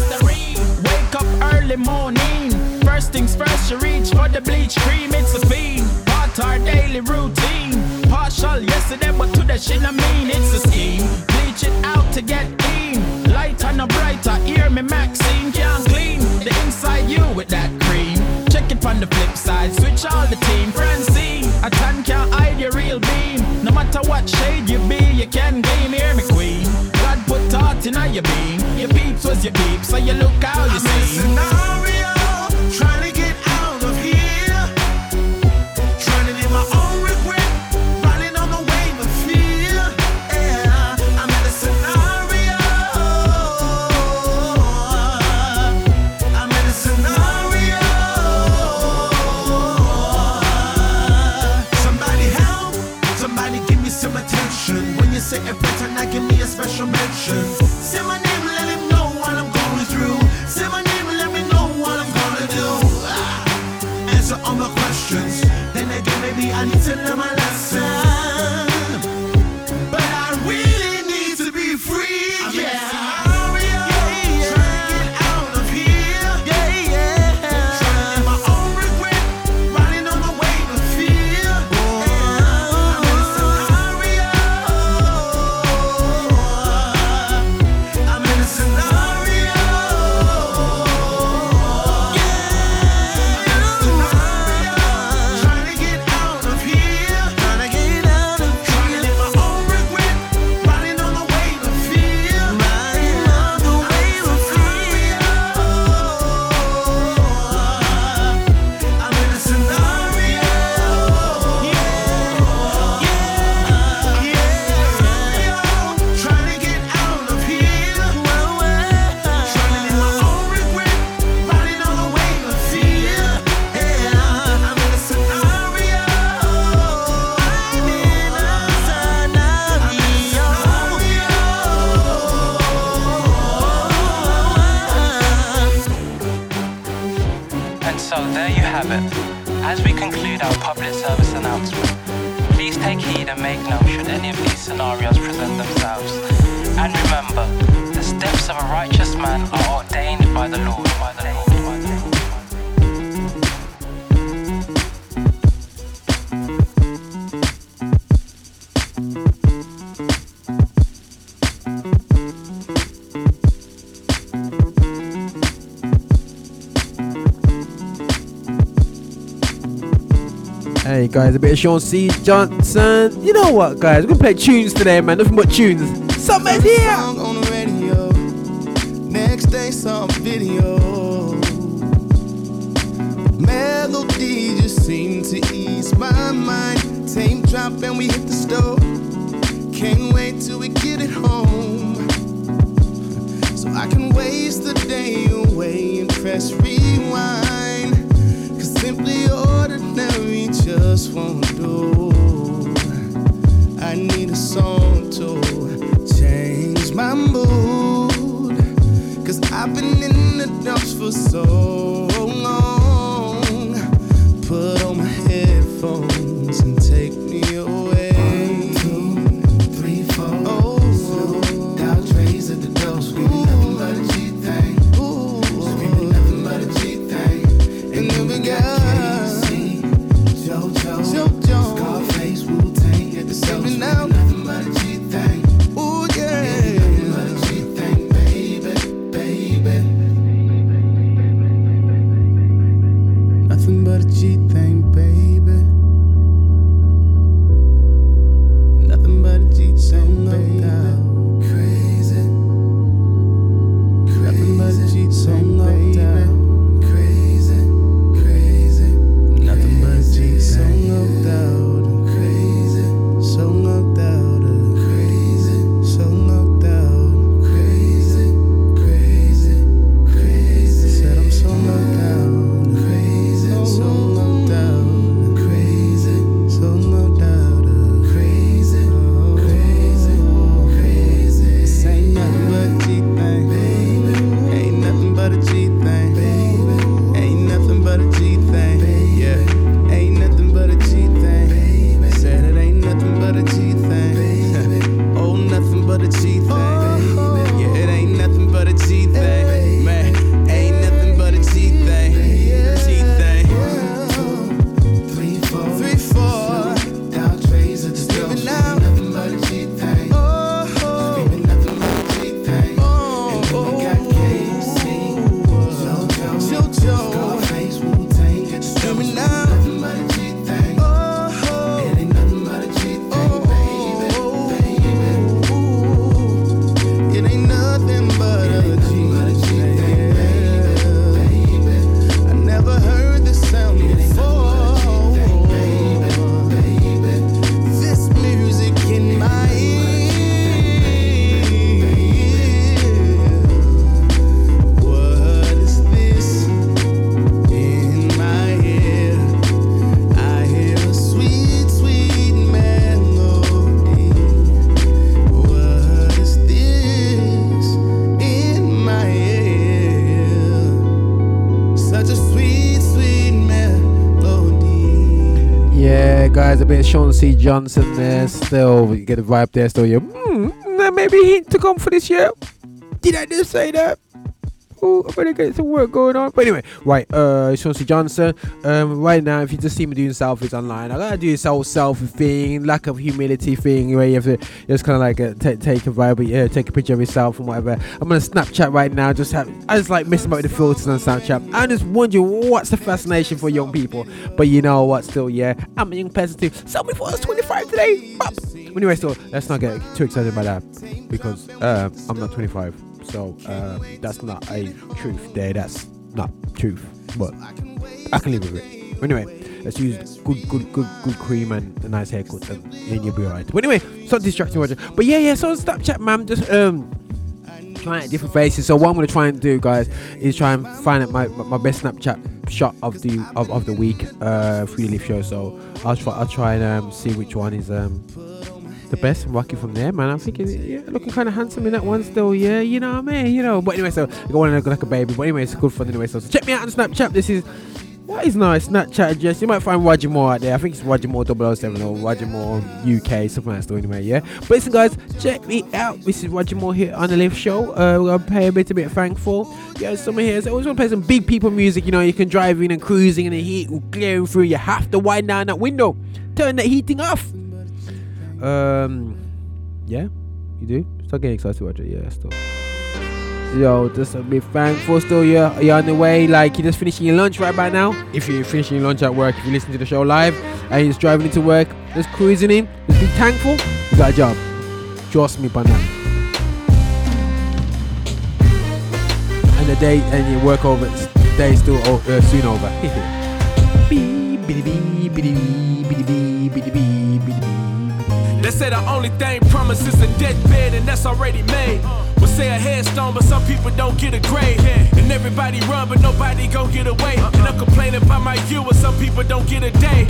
Wake up early morning. First things first, she reach for the bleach cream. It's a fiend. Part our daily routine. Partial yesterday, but today she not mean. It's a scheme. Bleach it out to get clean. Lighter, no brighter. Hear me, Maxine. Can't clean the inside you with that cream. Check it from the flip side. Switch all the team. Francine, a tan can't hide your real beam. No matter what shade you be, you can gleam tonight you be. Your peeps was your peeps, so you look how you I'm see. And remember, the steps of a righteous man are ordained by the Lord. By the Lord. Hey guys, a bit of Sean C. Johnson. You know what, guys? We're gonna play tunes today, man. Nothing but tunes. Somebody here. Song on the radio. Next day, some video. Melody just seemed to ease my mind. Drop and we hit the. Can't wait till we get it home. So I can waste the day away and press rewind. Cause simply ordinary just won't for so bit Sean C. Johnson there. Still, you get a vibe there. Still, you. Mm, maybe he to come for this year. Did I just say that? Oh, I better get some work going on. But anyway, right, uh, Sean C. Johnson. Um, right now, if you just see me doing selfies online, I gotta do this whole selfie thing, lack of humility thing, where you have to just kind of like uh, ta- take a vibe, but yeah, take a picture of yourself and whatever. I'm on Snapchat right now. Just have, I just like messing about with the filters on Snapchat. I'm just wondering what's the fascination for young people. But you know what? Still, yeah, I'm a young person too. Somebody I was 25 today. Bop. Anyway, so let's not get too excited about that because uh, I'm not 25. So uh, that's not a truth there. That's not truth. But I can live with it. Anyway, let's use good, good, good, good cream and a nice haircut, and then you'll be alright. But anyway, not distracting, Roger. But yeah, yeah. So Snapchat, man, just um. Trying different faces. So what I'm gonna try and do, guys, is try and find out my, my best Snapchat shot of the of, of the week uh for the lift show. So I'll try I'll try and um, see which one is um the best and rocky from there, man. I'm thinking, yeah, looking kind of handsome in that one still, yeah, you know what I mean, you know. But anyway, so I want to look like a baby. But anyway, it's good fun anyway. So, so check me out on Snapchat. This is what is nice Snapchat address. You might find Roger Moore out there. I think it's Roger Moore 007 or Roger Moore UK, something like that. Anyway, yeah. But listen, guys, check me out. This is Roger Moore here on the Lift Show. Uh, we're gonna pay a bit, a bit of thankful. Yeah, someone here. So I always want to play some big people music. You know, you can drive in and cruising in the heat will glaring through. You have to wind down that window, turn that heating off. Um. Yeah, you do. Start getting excited about it. Yeah, still. Yo, just be thankful still. Yeah, you're on the way. Like you're just finishing your lunch right by now. If you're finishing your lunch at work, if you listen to the show live and you're just driving into work, just cruising in, just be thankful. You got a job. Trust me, by now. And the day and your work over, day still uh, soon over. Say the only thing promised is a deathbed, and that's already made. But say a headstone, but some people don't get a grave. And everybody run, but nobody gon' get away. And I'm complaining about my year, but some people don't get a day.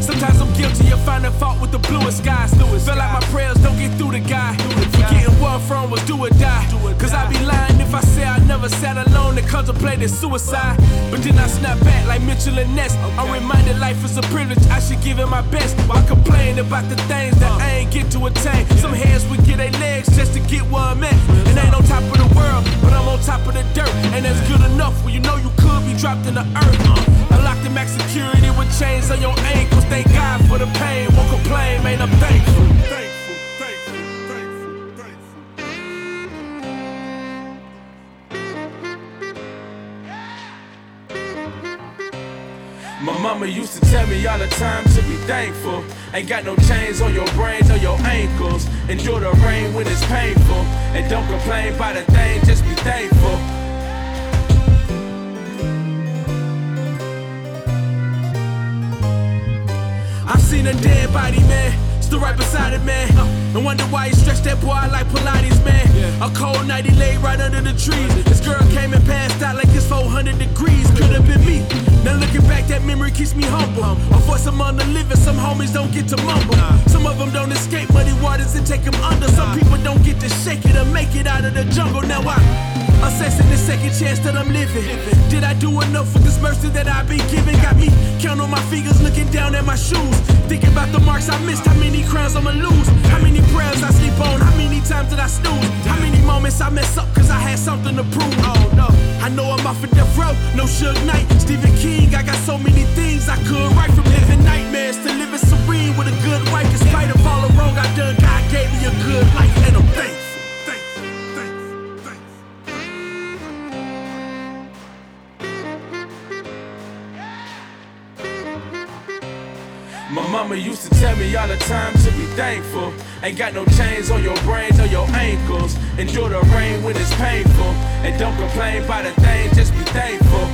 Sometimes I'm guilty of finding fault with the bluest skies. Feel like my prayers don't get through the guy. Forgetting where I'm from was do or die. Cause I'd be lying if I say I never sat alone and contemplated suicide. But then I snap back like Mitchell and Ness. I'm reminded life is a privilege, I should give it my best. While complaining about the things that I ain't get to attain. Some hands would get their legs just to get where I'm at. And ain't on top of the world, but I'm on top of the dirt. And that's good enough when you know you could be dropped in the earth. I locked the max security with chains on your ankles. Thank God for the pain. Won't complain, man, I'm thankful. My mama used to tell me all the time to be thankful. Ain't got no chains on your brains or your ankles. Endure the rain when it's painful. And don't complain about a thing, just be thankful. I've seen a dead body, man. Still right beside it, man. And wonder why he stretched that boy out like Pilates, man. A cold night, he laid right under the trees. This girl came and passed out like it's 400 degrees. Could have been me. Now looking back, that memory keeps me humble. I for some on the living, some homies don't get to mumble. Some of them don't escape muddy waters and take them under. Some people don't get to shake it or make it out of the jungle. Now I assessing the second chance that I'm living. Did I do enough with this mercy that I've been given? Got me count on my fingers, looking down at my shoes. Thinking about the marks I missed, how many crowns I'ma lose, how many prayers I sleep on, how many times did I snooze, how many moments I mess up cause I had something to prove. Oh no, I know I'm off of death row, no Suge Knight, Stephen King. I got so many things I could write from living nightmares to living serene with a good wife. In spite of all the wrong I done, God gave me a good life, and I'm thankful. Mama used to tell me all the time to be thankful. Ain't got no chains on your brains or your ankles. Endure the rain when it's painful. And don't complain about a thing, just be thankful.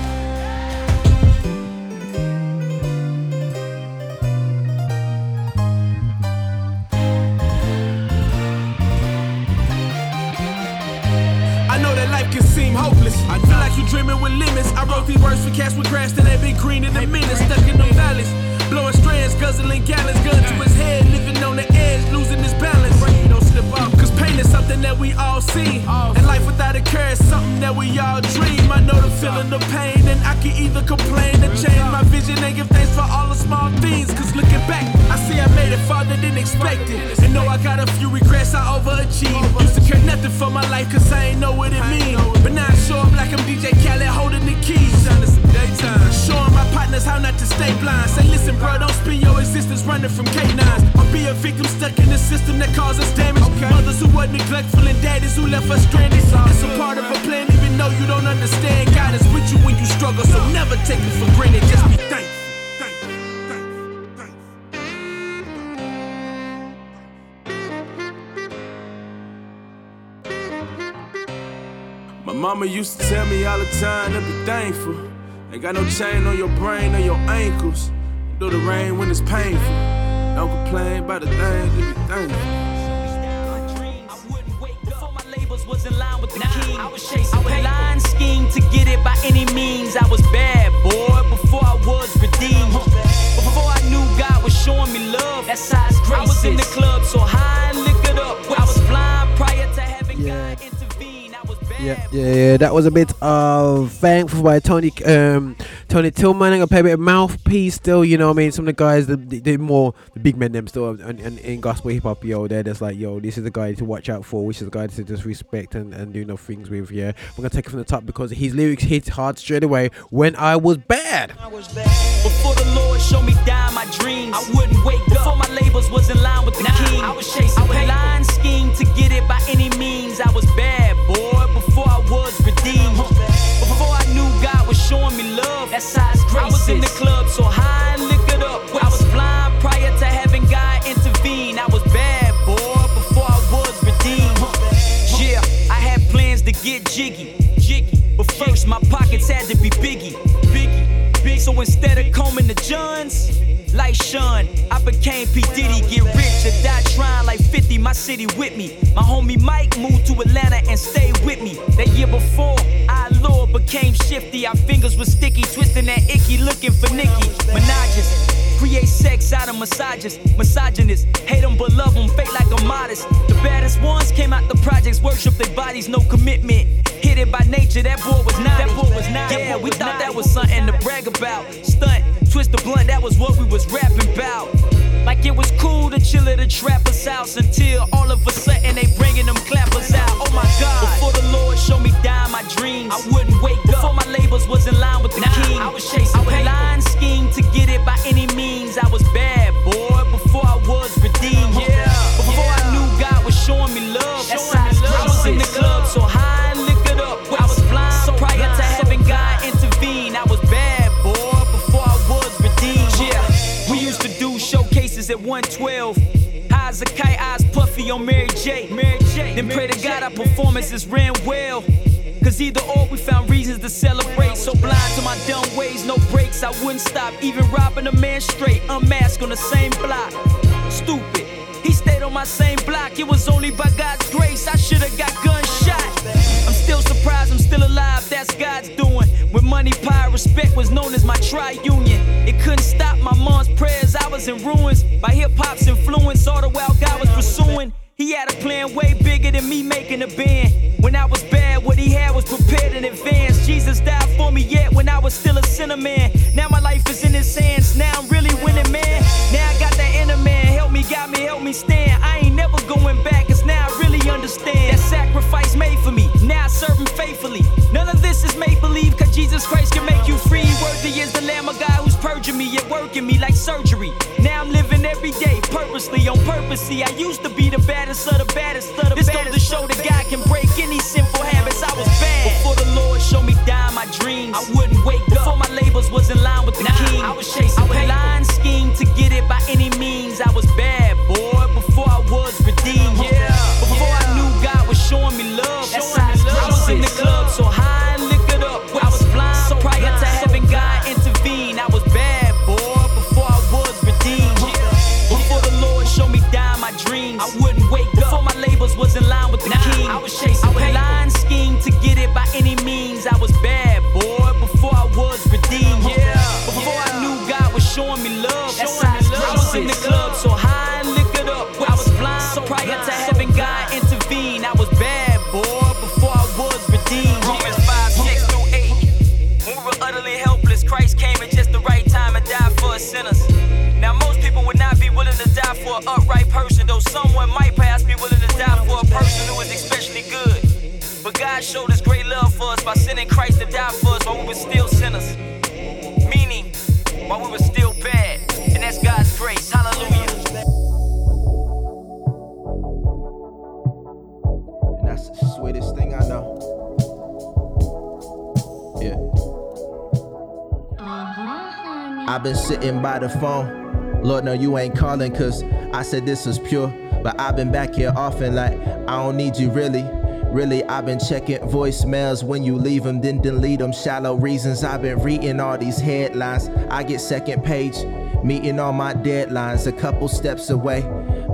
I know that life can seem hopeless. I feel like you dreaming with limits. I wrote these words for cats with grass that ain't been green in a minute. Stuck in the valleys, blowing guzzling gallons, gun to his head, living on the edge, losing his balance. Don't slip up, cause pain is something that we all see. And life without a care is something that we all dream. I know the feeling of pain, and I can either complain or change my vision and give thanks for all small things. Cause looking back, I see I made it farther than expected. And know I got a few regrets, I overachieved. Used to care nothing for my life, cause I ain't know what it mean. But now I show up like I'm DJ Khaled holding the keys. Showing my partners how not to stay blind. Say, listen, bro, don't spend your existence running from K9s. Or be a victim stuck in the system that causes damage. Mothers who were neglectful and daddies who left us stranded. It's a part of a plan, even though you don't understand. God is with you when you struggle, so never take it for granted. Just be thankful. Mama used to tell me all the time to be thankful. Ain't got no chain on your brain or your ankles. Though the rain when it's painful. Don't complain about the things to be thankful. Before my labels was in line with the king. I was chasing I would line scheme to get it by any means. I was bad, boy, before I was redeemed. Before I knew God was showing me love, that's how His grace I was in the club so high and liquored up. I was blind prior to having God Yeah, yeah, yeah. That was a bit of thankful by Tony, um, Tony Tillman. I'm gonna play a bit of mouthpiece still. You know, what I mean, some of the guys, the, the, the more the big men, them still, and, and in gospel hip hop, yo, they're just like, yo, this is the guy to watch out for. Which is the guy to just respect and, and do no things with. Yeah, we're gonna take it from the top because his lyrics hit hard straight away. When I was bad. I was bad. Before the Lord showed me down my dreams, I wouldn't wake up. Before my labels was in line with the king, I was chasing I would line scheme to get it by any means. I was bad, boy, before I was redeemed. Before I knew God was showing me love, how His grace I was in the club so high and liquored up. I was blind prior to having God intervene. I was bad, boy, before I was redeemed. Yeah, I had plans to get jiggy, jiggy. But first, my pockets had to be biggie, biggie, big. So instead of combing the Johns, like Sean, I became P. Diddy. Get city with me. My homie Mike moved to Atlanta and stayed with me. That year before, I Lord became shifty. Our fingers were sticky, twisting that icky, looking for Nikki. Menages. Create sex out of massages, misogynist. Hate them but love them, fake like I'm modest. The baddest ones came out the projects, worship their bodies, no commitment. Hit it by nature, that boy was not. That boy was not. Yeah, we thought that was something to brag about. Stunt, twist the blunt, that was what we was rapping about. Like it was cool to chill at a trapper's house until all of a sudden they bringing them clappers out. Oh my God! Before the Lord showed me down my dreams, I wouldn't wake up. Before my labels was in line with the king, I was chasing. I would line scheme to get it by any means. I was bad, at 112. High a kite, eyes puffy on Mary J. Mary J. Then pray to God our performances ran well. Cause either or we found reasons to celebrate. So blind to my dumb ways, no breaks. I wouldn't stop, even robbing a man straight, unmasked on the same block. Stupid. He stayed on my same block. It was only by God's grace I should've got gunshot. Still surprised I'm still alive. That's God's doing. With money, power, respect was known as my tri-union. It couldn't stop my mom's prayers. I was in ruins by hip hop's influence. All the while God was pursuing. He had a plan way bigger than me making a band. When I was bad, what he had was prepared in advance. Jesus died for me yet when I was still a sinner man. Now my life is in his hands. Now I'm really winning, man. Now I got that inner man. Help me, got me, help me stand. I ain't never going back, cause now I understand that sacrifice made for me. Now I serve him faithfully. None of this is make believe, cause Jesus Christ can make you free. Worthy is the Lamb of God who's purging me and working me like surgery. Now I'm living every day purposely, on purpose. See, I used to be the baddest of the baddest of the this baddest. This goes to show that God can break any sinful habits. I was bad. Before the Lord showed me down my dreams, I wouldn't wake up. Before my labels was in line with the king, I was chasing I would line scheme to get it by any means. I was bad, boy, God showed his great love for us by sending Christ to die for us while we were still sinners. Meaning, while we were still bad. And that's God's grace. Hallelujah. And that's the sweetest thing I know. Yeah. Uh-huh, I've been sitting by the phone. Lord, no, you ain't calling, cause I said this was pure. But I've been back here often, like, I don't need you really. Really, I've been checking voicemails when you leave them, then delete them. Shallow reasons, I've been reading all these headlines. I get second page, meeting all my deadlines, a couple steps away.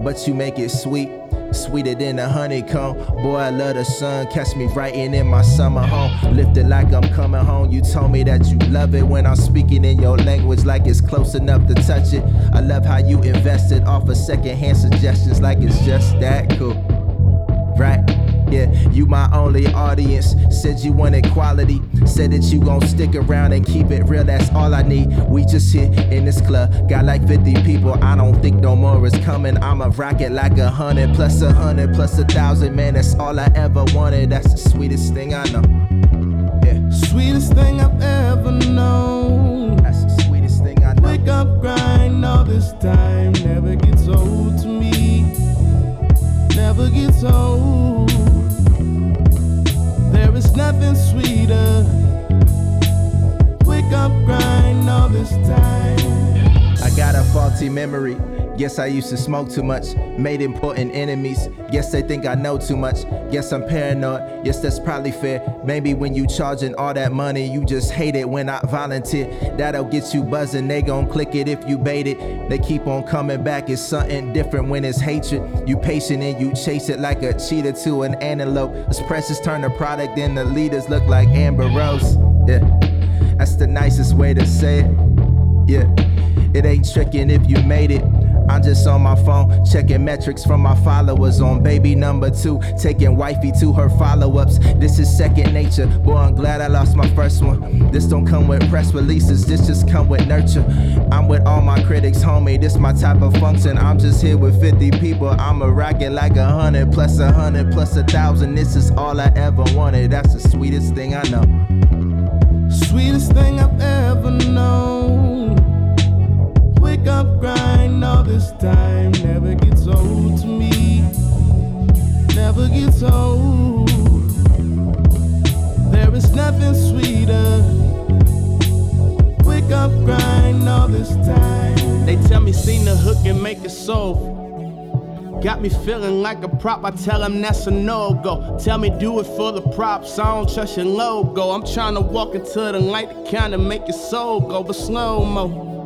But you make it sweet, sweeter than a honeycomb. Boy, I love the sun, catch me writing in my summer home. Lifted like I'm coming home. You told me that you love it when I'm speaking in your language, like it's close enough to touch it. I love how you invested off of secondhand suggestions, like it's just that cool. Right? Yeah, you my only audience. Said you wanted quality. Said that you gon' stick around and keep it real. That's all I need. We just hit in this club. Got like 50 people. I don't think no more is coming. I'ma rock it like a hundred plus a hundred plus a thousand. Man, that's all I ever wanted. That's the sweetest thing I know. Yeah. Sweetest thing I've ever known. That's the sweetest thing I know. Wake up, grind all this time. Never gets old to me. Never gets old. Nothing sweeter. Wake up, grind all this time. I got a faulty memory. Guess I used to smoke too much. Made important enemies. Guess they think I know too much. Guess I'm paranoid. Yes, that's probably fair. Maybe when you charging all that money, you just hate it when I volunteer. That'll get you buzzing. They gon' click it if you bait it. They keep on coming back. It's something different when it's hatred. You patient and you chase it like a cheetah to an antelope. As precious turn the product and the leaders look like Amber Rose. Yeah, that's the nicest way to say it. Yeah, it ain't tricking if you made it. I'm just on my phone, checking metrics from my followers on baby number two, taking wifey to her follow ups. This is second nature. Boy, I'm glad I lost my first one. This don't come with press releases, this just come with nurture. I'm with all my critics, homie. This my type of function. I'm just here with 50 people. I'ma rock it like a hundred plus a hundred plus a thousand. This is all I ever wanted. That's the sweetest thing I know. Sweetest thing I've ever known. Wake up, grind all this time. Never gets old to me. Never gets old. There is nothing sweeter. Wake up, grind all this time. They tell me sing the hook and make it soulful. Got me feeling like a prop, I tell them that's a no-go. Tell me do it for the props, I don't trust your logo. I'm trying to walk into the light to kinda make your soul go, but slow-mo.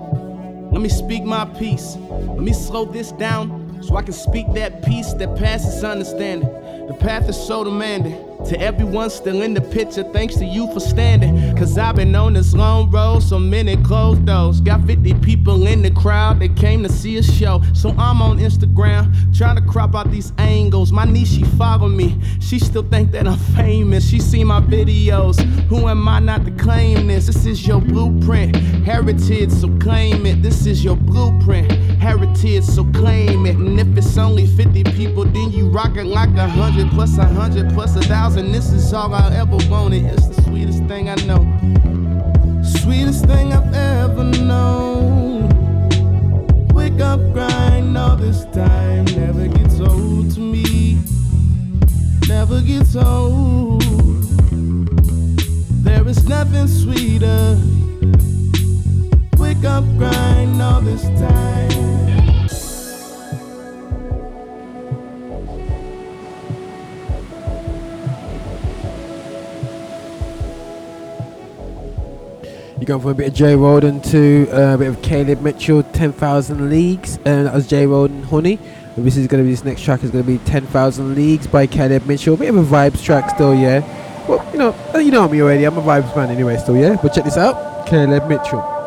Let me speak my piece. Let me slow this down so I can speak that peace that passes understanding. The path is so demanding. To everyone still in the picture, thanks to you for standing. Cause I've been on this long road, so many closed doors. Got 50 people in the crowd that came to see a show. So I'm on Instagram, trying to crop out these angles. My niece, she follow me. She still think that I'm famous. She see my videos. Who am I not to claim this? This is your blueprint. Heritage, so claim it. This is your blueprint. Heritage, so claim it. And if it's only 50 people, then you rock it like a hundred plus a hundred plus a thousand. And this is all I ever wanted. It's the sweetest thing I know. Sweetest thing I've ever known. Wake up, grind all this time. Never gets old to me. Never gets old. There is nothing sweeter. Wake up, grind all this time. You going for a bit of J. Rhodan to uh, a bit of Kaleb Mitchell, 10,000 Leagues. And that was J. Rhodan Honey. And this is going to be, this next track is going to be 10,000 Leagues by Kaleb Mitchell. A bit of a vibes track still, yeah. Well, you know, you know me already. I'm a vibes man anyway, still, yeah. But check this out Kaleb Mitchell.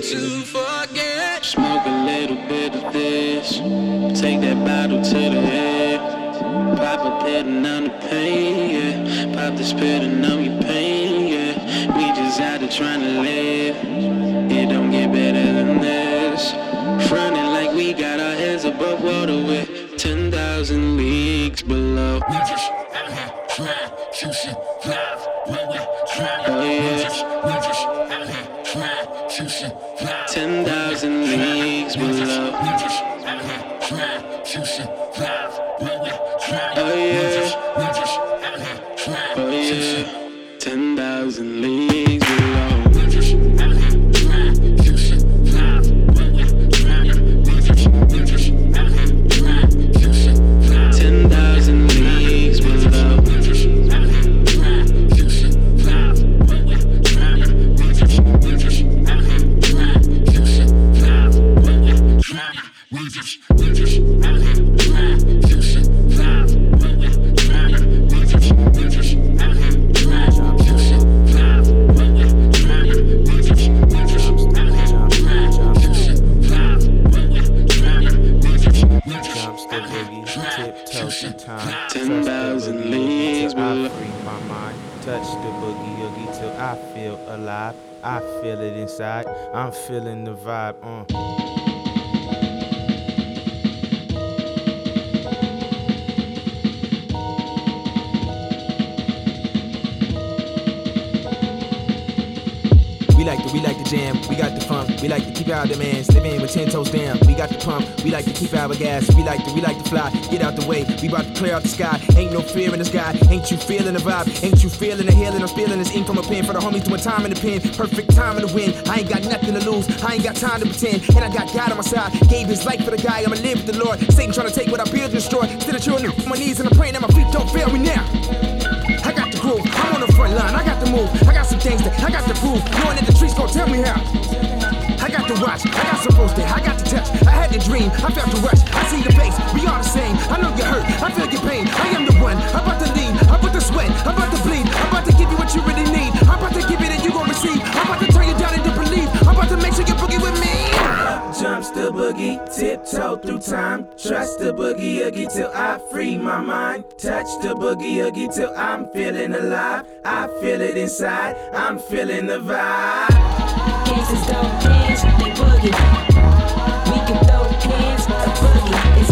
To forget. Smoke a little bit of this. Take that bottle to the head. Pop a pitting on the pain, yeah. Pop the spitting on your pain, yeah. We just out here trying to live. It don't get better than this. Frontin' like we got our heads above water with 10,000 leagues below. Oh yeah. I'm feeling the vibe. Uh. We like to, we like to jam, we got the funk, we like to keep our demands, live in with ten toes down. We got the pump, we like to keep our gas, we like to, we like to fly, get out the way, we about to clear out the sky. Ain't no fear in the sky, ain't you feeling the vibe? Ain't you feeling the healing? I'm feeling this ink from a pen for the homies doing time in the pen, perfect time in the win. I ain't got nothing to lose, I ain't got time to pretend, and I got God on my side. Gave his life for the guy, I'ma live with the Lord. Satan trying to take what I build and destroy. Still a children my knees and I'm praying that my feet don't fail me now. I got the groove, I'm on the front line, I got the move, I got some things that I got to prove. Knowing that the streets gon' tell me how. I got the watch, I got some post I got the touch, I had the dream, I felt the rush, I see the face, we all the same. I know you hurt, I feel your pain, I am the one, I'm about to lead, I'm about to sweat, I'm about the boogie, tiptoe through time. Trust the boogie oogie till I free my mind. Touch the boogie oogie till I'm feeling alive. I feel it inside, I'm feeling the vibe. Gangsters don't dance, they boogie. We can throw hands, a boogie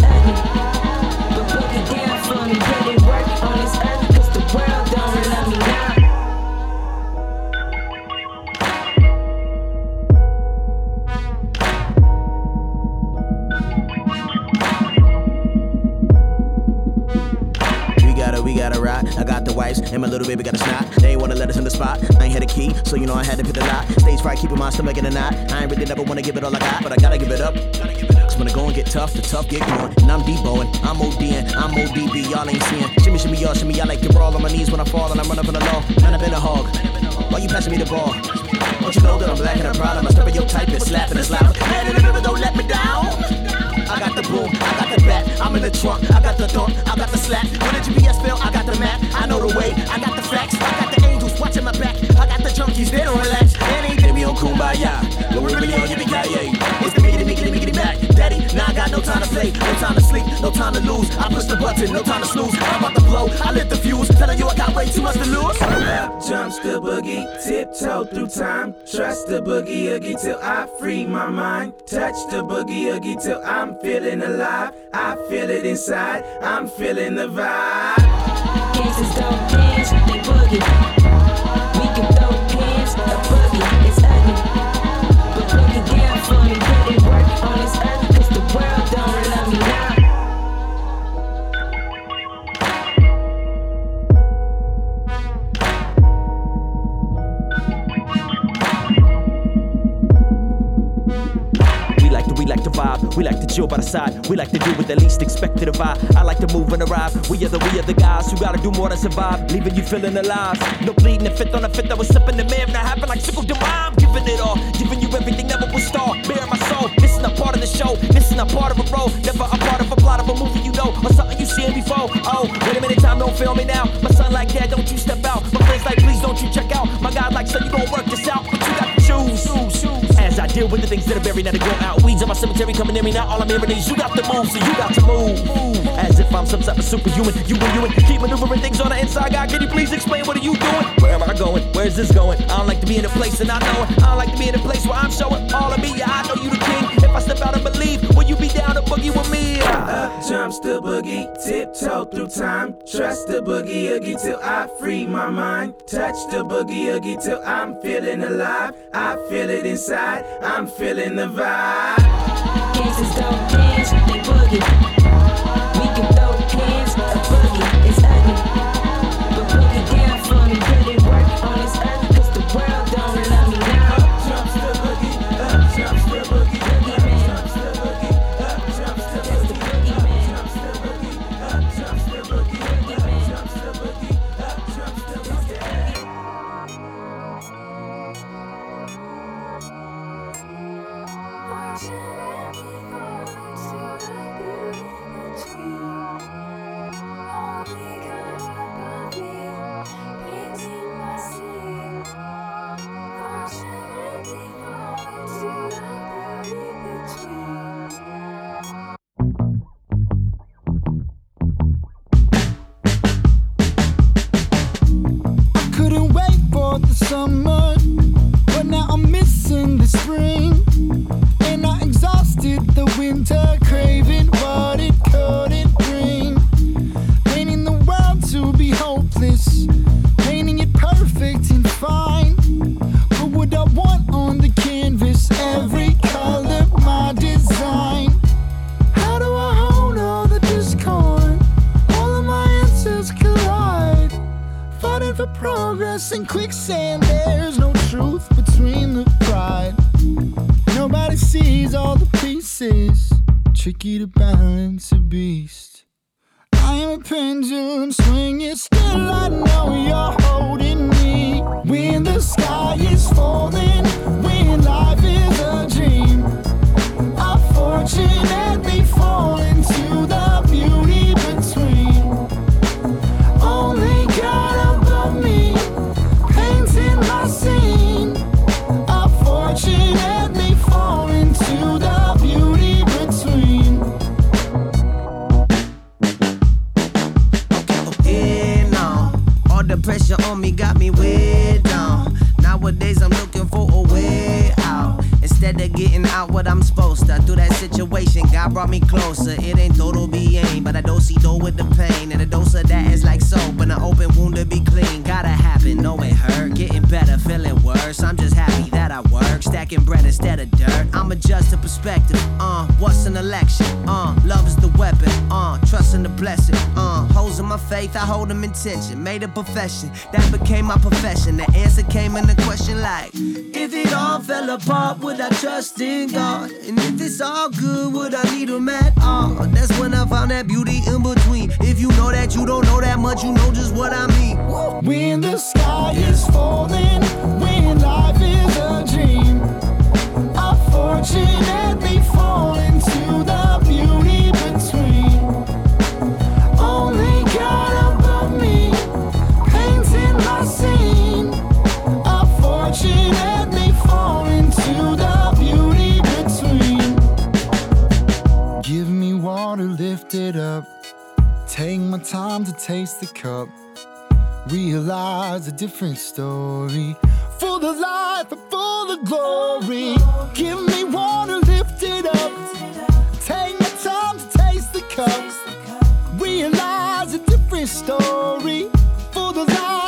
I wipes, and my little baby got a snot. They ain't wanna let us in the spot. I ain't had a key, so you know I had to pick the lock. Stage fright, keeping my stomach in a knot. I ain't really never wanna give it all I got, but I gotta give it up. Cause when the going get tough, the tough get going. And I'm Deboing, I'm ODing, I'm ODB, y'all ain't seeing. Shimmy, shimmy, y'all, shimmy, I like to brawl on my knees when I fall and I'm running from the law. Man, I've been a hog. Why you passing me the ball? Don't you know that I'm black and I'm proud? Of your type and slapping and slapping. Man in don't let me down. The trunk, I got the thump, I got the slack. When the GPS fail, I got the map, I know the way, I got the facts, I got the angels watching my back, I got the junkies, they don't relax. And ain't me on kumbaya, but we really on yippee It's time to play, no time to sleep, no time to lose. I push the button, no time to snooze. I'm about to blow, I lit the fuse, telling you I got way too much to lose. Up jumps the boogie, tiptoe through time. Trust the boogie oogie till I free my mind. Touch the boogie oogie till I'm feeling alive. I feel it inside, I'm feeling the vibe. Gangsters don't dance, they boogie. We like to chill by the side. We like to do what the least expected of I. I like to move and arrive. We are the, we are the guys who gotta do more than survive. Leaving you feeling alive. No bleeding, a fifth on a fifth. I was sipping the man. Now happen like to I'm giving it all. Giving you everything, never will star. Bare my soul. Missing a part of the show. Missing a part of a role. Never a part of a plot of a movie you know. Or something you seen before. Oh, wait a minute, time don't fail me now. My son like that, don't you step out. My friends like, please don't you check out. My God like, so you gon' work this out. But you got to choose. choose, choose. Deal with the things that are buried, now they go out. Weeds in my cemetery coming near me. Now all I'm hearing is you got to move, so you got to move. As if I'm some type of superhuman. You and you and keep maneuvering things on the inside. God, can you please explain what are you doing? Where am I going? Where's this going? I don't like to be in a place and I know it. I don't like to be in a place where I'm showing all of me. Yeah, I know you the king. If I step out and believe, will you be down to boogie with me? Up jumps the boogie, tiptoe through time. Trust the boogie oogie till I free my mind. Touch the boogie oogie till I'm feeling alive. I feel it inside, I'm feeling the vibe. Gangsters don't dance, they boogie. For progress in quicksand. There's no truth between the pride. Nobody sees all the pieces. Tricky to balance a beast. I am a pendulum swinging, still I know you're holding me. When the sky is falling, when life is a dream, I fortunately fall pressure on me got me way Instead of getting out what I'm supposed to. Through that situation, God brought me closer. It ain't total being, but I don't see though with the pain. And a dose of that is like soap. And an open wound to be clean. Gotta happen, know it hurt. Getting better, feeling worse. I'm just happy that I work. stacking bread instead of dirt. I'm adjusting perspective. Uh, what's an election? Uh, love is the weapon. Uh, trust in the blessing. Uh, holes in my faith, I hold them in tension. Made a profession, that became my profession. The answer came in the question like, if it all fell apart, would I trust in God? And if it's all good, would I need him at all? That's when I found that beauty in between. If you know that you don't know that much, you know just what I mean. When the sky is falling, when life is a dream, unfortunately fall lift it up. Take my time to taste the cup. Realize a different story. For the life and for the glory. Give me water, lift it up. Take my time to taste the cup. Realize a different story. For the life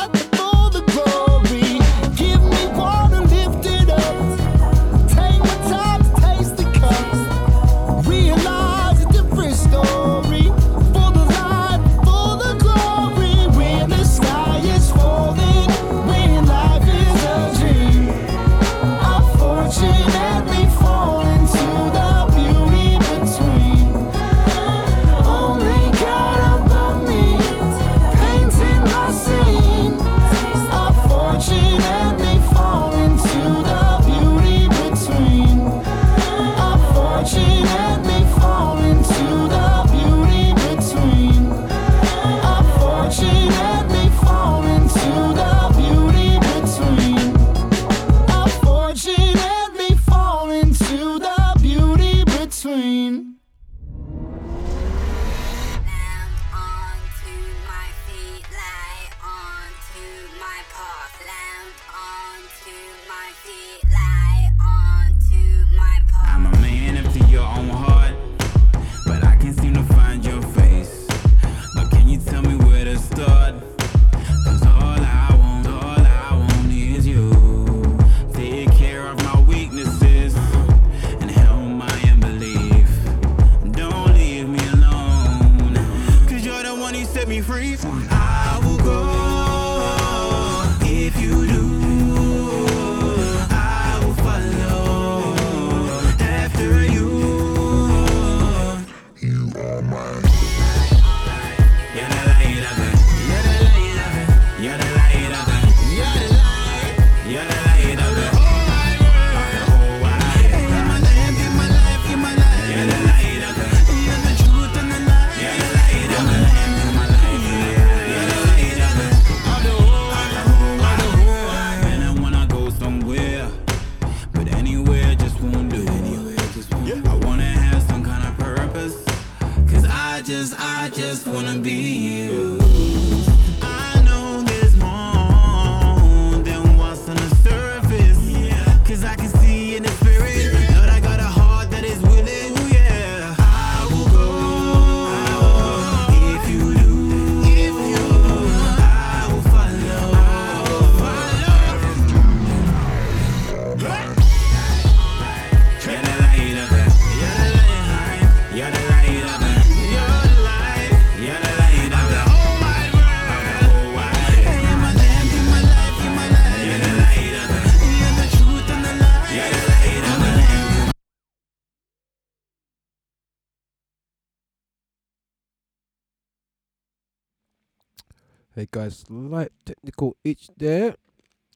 Hey guys, light technical itch there.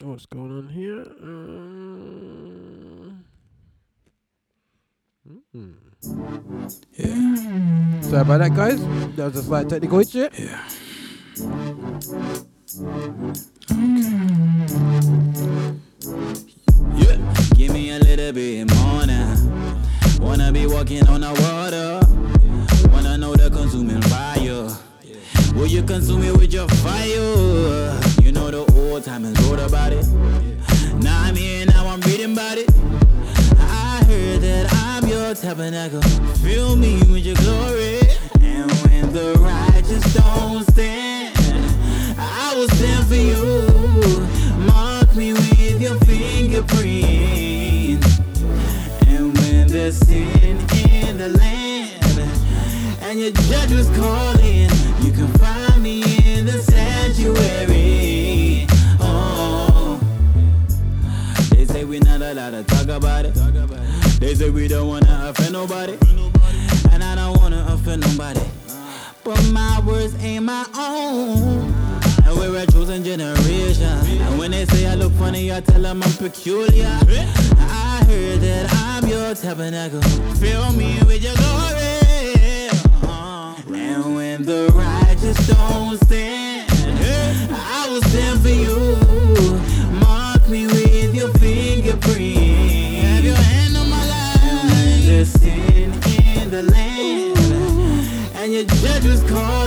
What's going on here? Um, mm. Yeah. Sorry about that, guys. That was a slight technical itch. Yeah. Yeah. Give me a little bit more now. Wanna be walking on the water. Wanna know the consuming fire. Will you consume it with your fire? You know the old timers wrote about it. Now I'm here, now I'm reading about it. I heard that I'm your tabernacle. Fill me with your glory. And when the righteous don't stand, I will stand for you. Mark me with your fingerprint. And when there's sin in the land, and your judge was calling sanctuary. Oh. They say we not allowed to talk about it. They say we don't wanna offend nobody, and I don't wanna offend nobody. But my words ain't my own. And we're a chosen generation. And when they say I look funny, I tell them I'm peculiar. I heard that I'm your tabernacle. Fill me with your glory. Uh-huh. And when the righteous don't stand. Was there for you. Mark me with your fingerprint. Have your hand on my life. There's sin in the land, and your judge was called.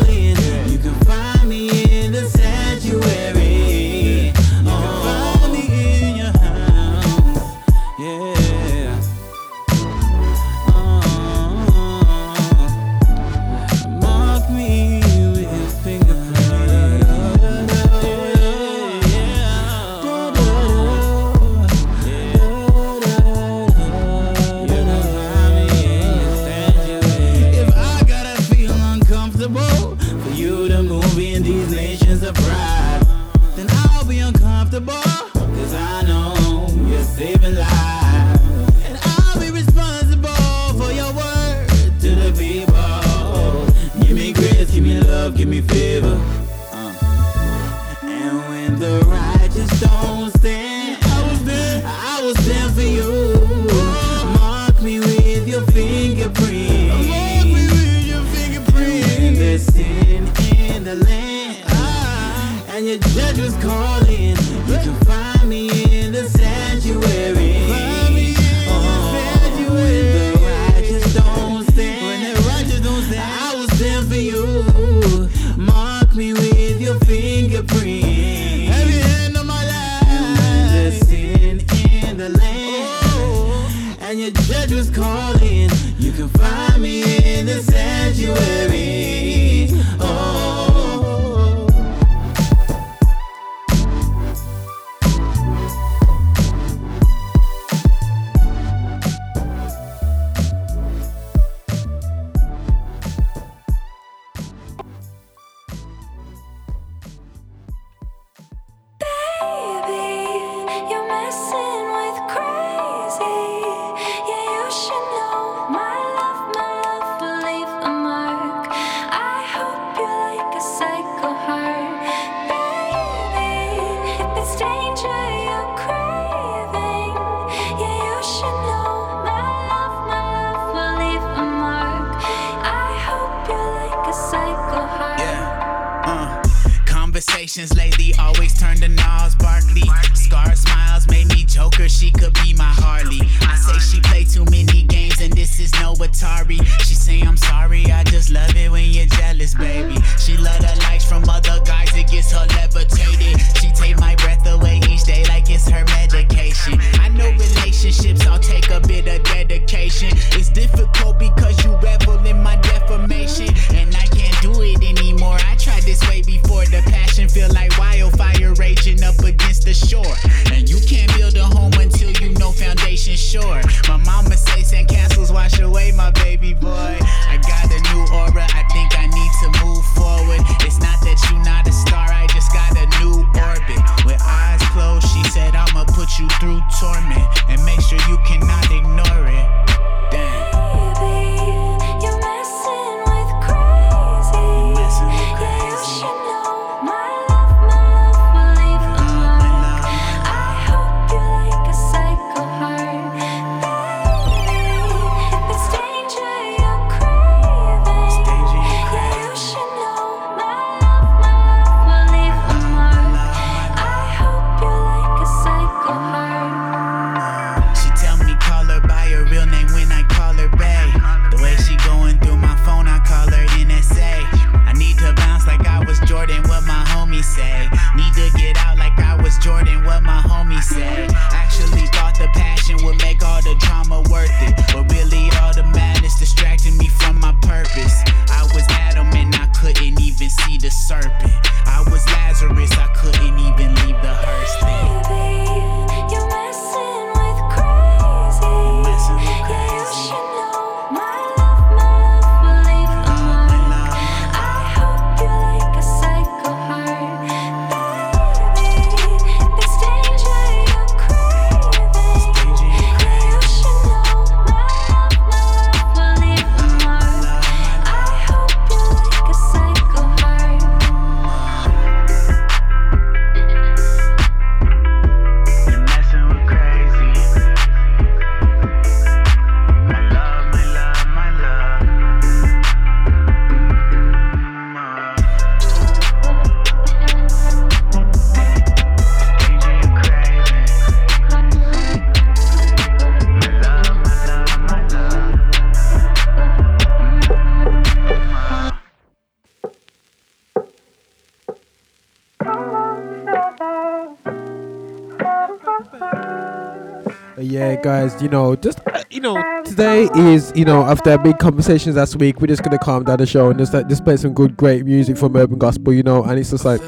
You know, just uh, you know, today is you know after big conversations last week, we're just gonna calm down the show and just like just play some good, great music from urban gospel, you know, and it's just like.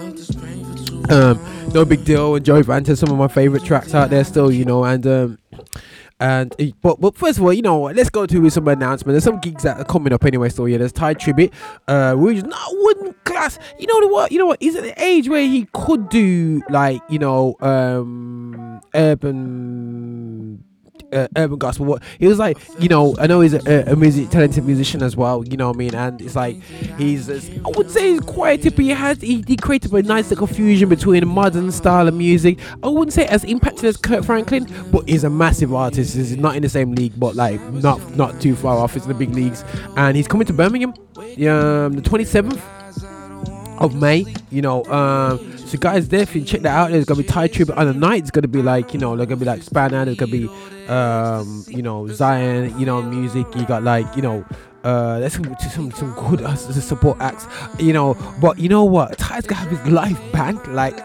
Um, nobigdyl. And Joey some of my favorite tracks out there still, you know, and um, and uh, but but first of all, you know, let's go to some announcements. There's some gigs that are coming up anyway. So yeah, there's Tye Tribbett, uh, which is not wouldn't class. You know what? You know what? He's at the age where he could do like you know, um, urban. Uh, urban gospel. What he was like, you know, I know he's a, a music talented musician as well. You know what I mean? And it's like he's, I would say he's quite, but he has he, he created a nice little fusion between modern style of music. I wouldn't say as impacted as Kirk Franklin, but he's a massive artist. He's not in the same league, but like not not too far off. It's in the big leagues, and he's coming to Birmingham, um, the 27th of May. You know, um, so guys, definitely check that out. There's gonna be Tye Tribbett on the night. It's gonna be like you know, there's gonna be like Spanner. There's gonna be um, you know Zion. You know, music. You got like you know. Uh, there's some some some good uh, support acts, you know. But you know what? Tye's gonna have his live band, like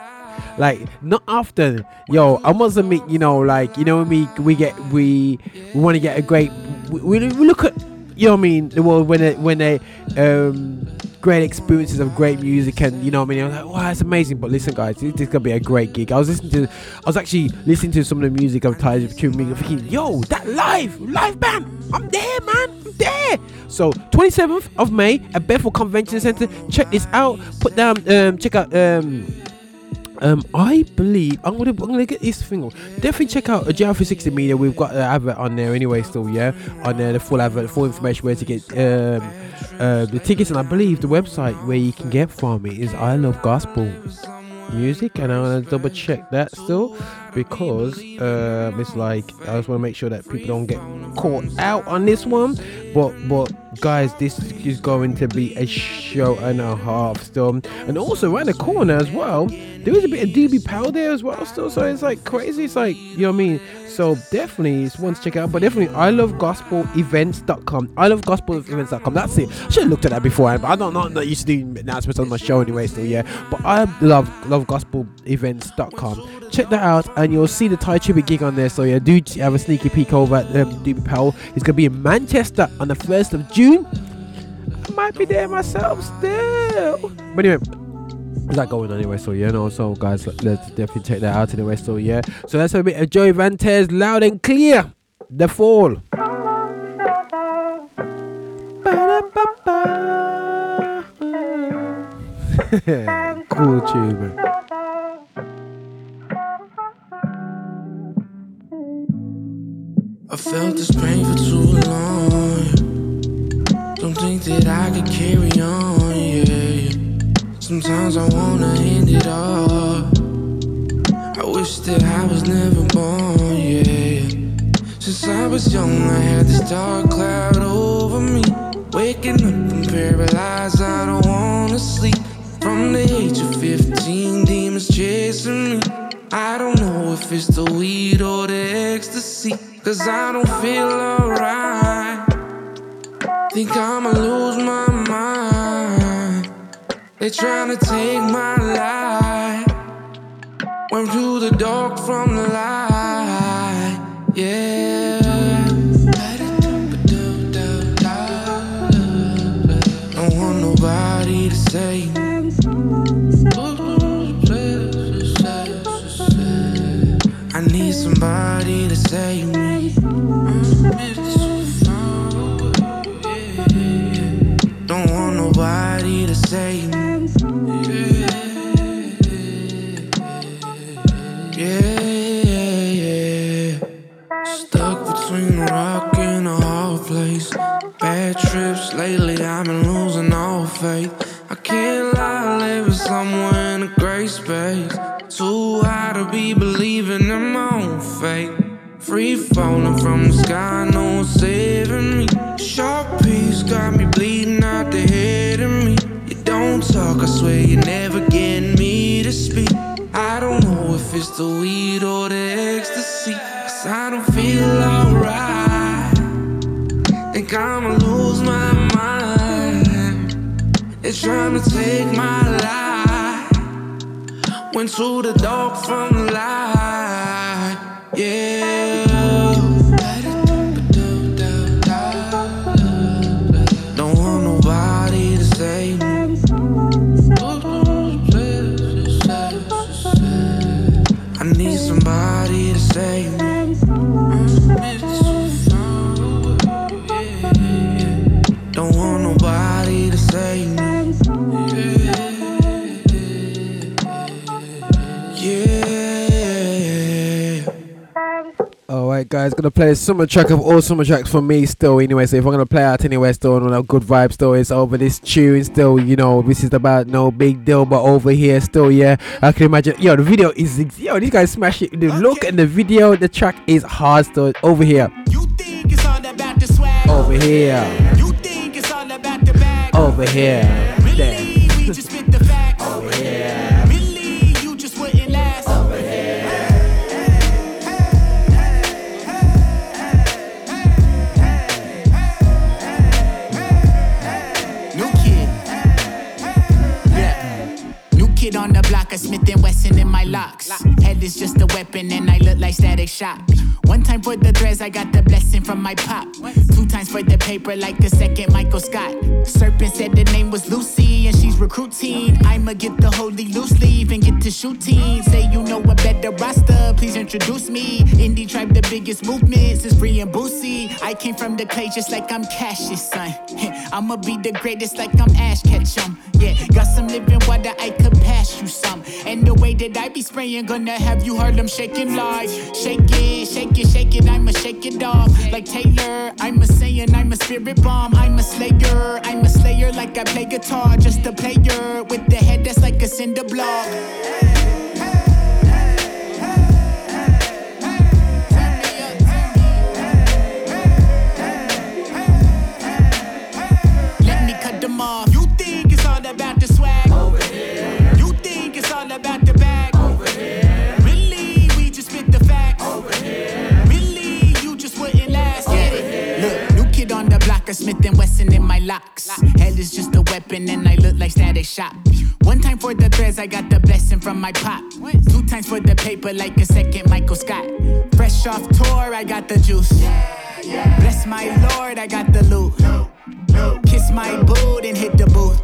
like not often yo i must admit you know like you know when we we get we we want to get a great we we look at you know what i mean? The world when it when they um great experiences of great music and you know what i mean? I'm like wow it's amazing. But listen guys this, is gonna be a great gig. I was listening to i was actually listening to some of the music of Tye's Tune Me thinking yo that live live band i'm there man i'm there. So 27th of may at bedford convention center check this out. Put down um check out um um, I believe I'm gonna I'm gonna get this thing. Definitely check out a JR360 Media. We've got the advert on there anyway. Still, yeah, on there the full advert, full information where to get um, uh, the tickets, and I believe the website where you can get from it is I Love Gospel Music, and I'm gonna double check that still because um, it's like I just want to make sure that people don't get caught out on this one. But but guys, this is going to be a show and a half still, and also around the corner as well. There is a bit of DB Powell there as well still, so it's like crazy. It's like you know what I mean. So definitely it's one to check out. But definitely I love gospel events.com. I love gospel events.com. That's it. I should have looked at that before, but I don't not that used to do announcements on my show anyway. Still, yeah. But I love love gospel events.com. Check that out, and you'll see the Tye Tribbett gig on there. So yeah, do have a sneaky peek over at um, DB Powell. He's gonna be in Manchester on the first of June. I might be there myself still. But anyway. Is that going anyway? So yeah, no. So guys, let- let's definitely check that out anyway. So yeah. So that's a bit of Joey Vantes, loud and clear. The fall. <laughs> cool tune, man. I felt this pain for too long. Don't think that I could carry on, yeah. Sometimes I wanna end it all. I wish that I was never born, yeah. Since I was young, I had this dark cloud over me. Waking up and paralyzed, I don't wanna sleep. From the age of 15, demons chasing me. I don't know if it's the weed or the ecstasy. Cause I don't feel alright. Think I'ma lose my mind. They're trying to take my life. Went through the dark from the light. Yeah. Don't want nobody to save somebody to save me. Don't want nobody to save me. Yeah, yeah, yeah. Stuck between a rock and a hard place. Bad trips lately, I've been losing all faith. I can't lie, living somewhere in a gray space. Too high to be believing in my own fate. Free falling from the sky, no saving me. Sharp piece got me bleeding out the head of me. You don't talk, I swear you never get me to speak. I don't know if it's the weed or the ecstasy. Cause I don't feel alright. Think I'ma lose my mind. They're trying to take my life. Went to the dark from the light. Gonna play a summer track of all summer tracks for me still. Anyway, so if I'm gonna play out anywhere still on a good vibe still, it's over this tune still. You know, this is about nobigdyl, but over here still, yeah. I can imagine. Yo, the video is yo, these guys smash it. The look and the video, the track is hard still. Over here, It's all about the swag. over here, You think it's all about the bag. over here. Really, <laughs> my locks. Head is just a weapon, and I look like static shock. One time for the threads, I got the blessing from my pop. Two times for the paper, like a second Michael Scott. Serpent said the name was Lucy, and she's recruiting. I'ma get the holy loose leaf and get to shooting. Say you know a better roster, please introduce me. Indie tribe, the biggest movement since free and boosie. I came from the clay just like I'm Cassius, son. <laughs> I'ma be the greatest like I'm Ash Ketchum. Yeah, got some living water, I could pass you some. And the way that I be spraying, gonna have you heard them shaking like shake it, shake it, shake it. I'ma shake it off like Taylor. I'm a saying, I'm a spirit bomb. I'm a slayer, I'm a slayer like I play guitar. Just a player with the head that's like a cinder block. Let me cut them off. Smith and Wesson in my locks. Hell is just a weapon, and I look like static shock. One time for the threads, I got the blessing from my pop. Two times for the paper, like a second Michael Scott. Fresh off tour, I got the juice. Bless my lord, I got the loot. Kiss my boot and hit the booth.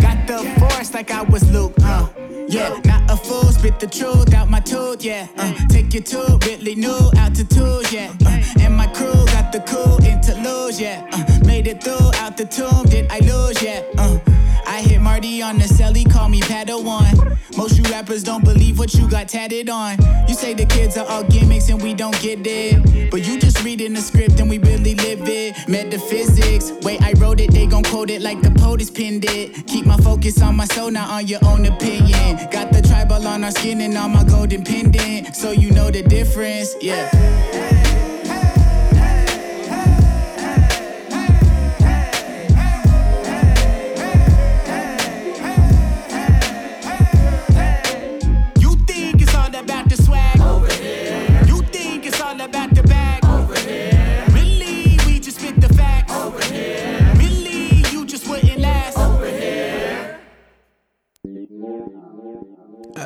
Got the force like I was Luke. Uh. Yeah, not a fool, spit the truth out my tooth. Yeah, uh. take you to really new altitude. Yeah, uh. and my crew the cool interlude. Yeah, uh. made it through out the tomb. Did I lose? Yeah, uh. I hit Marty on the celly, call me Padawan. Most you rappers don't believe what you got tatted on. You say the kids are all gimmicks and we don't get it. But you just reading the script and we really live it. Metaphysics, way I wrote it, they gon' quote it like the POTUS pinned it. Keep my focus on my soul, not on your own opinion. Got the tribal on our skin and on my golden pendant. So you know the difference, yeah.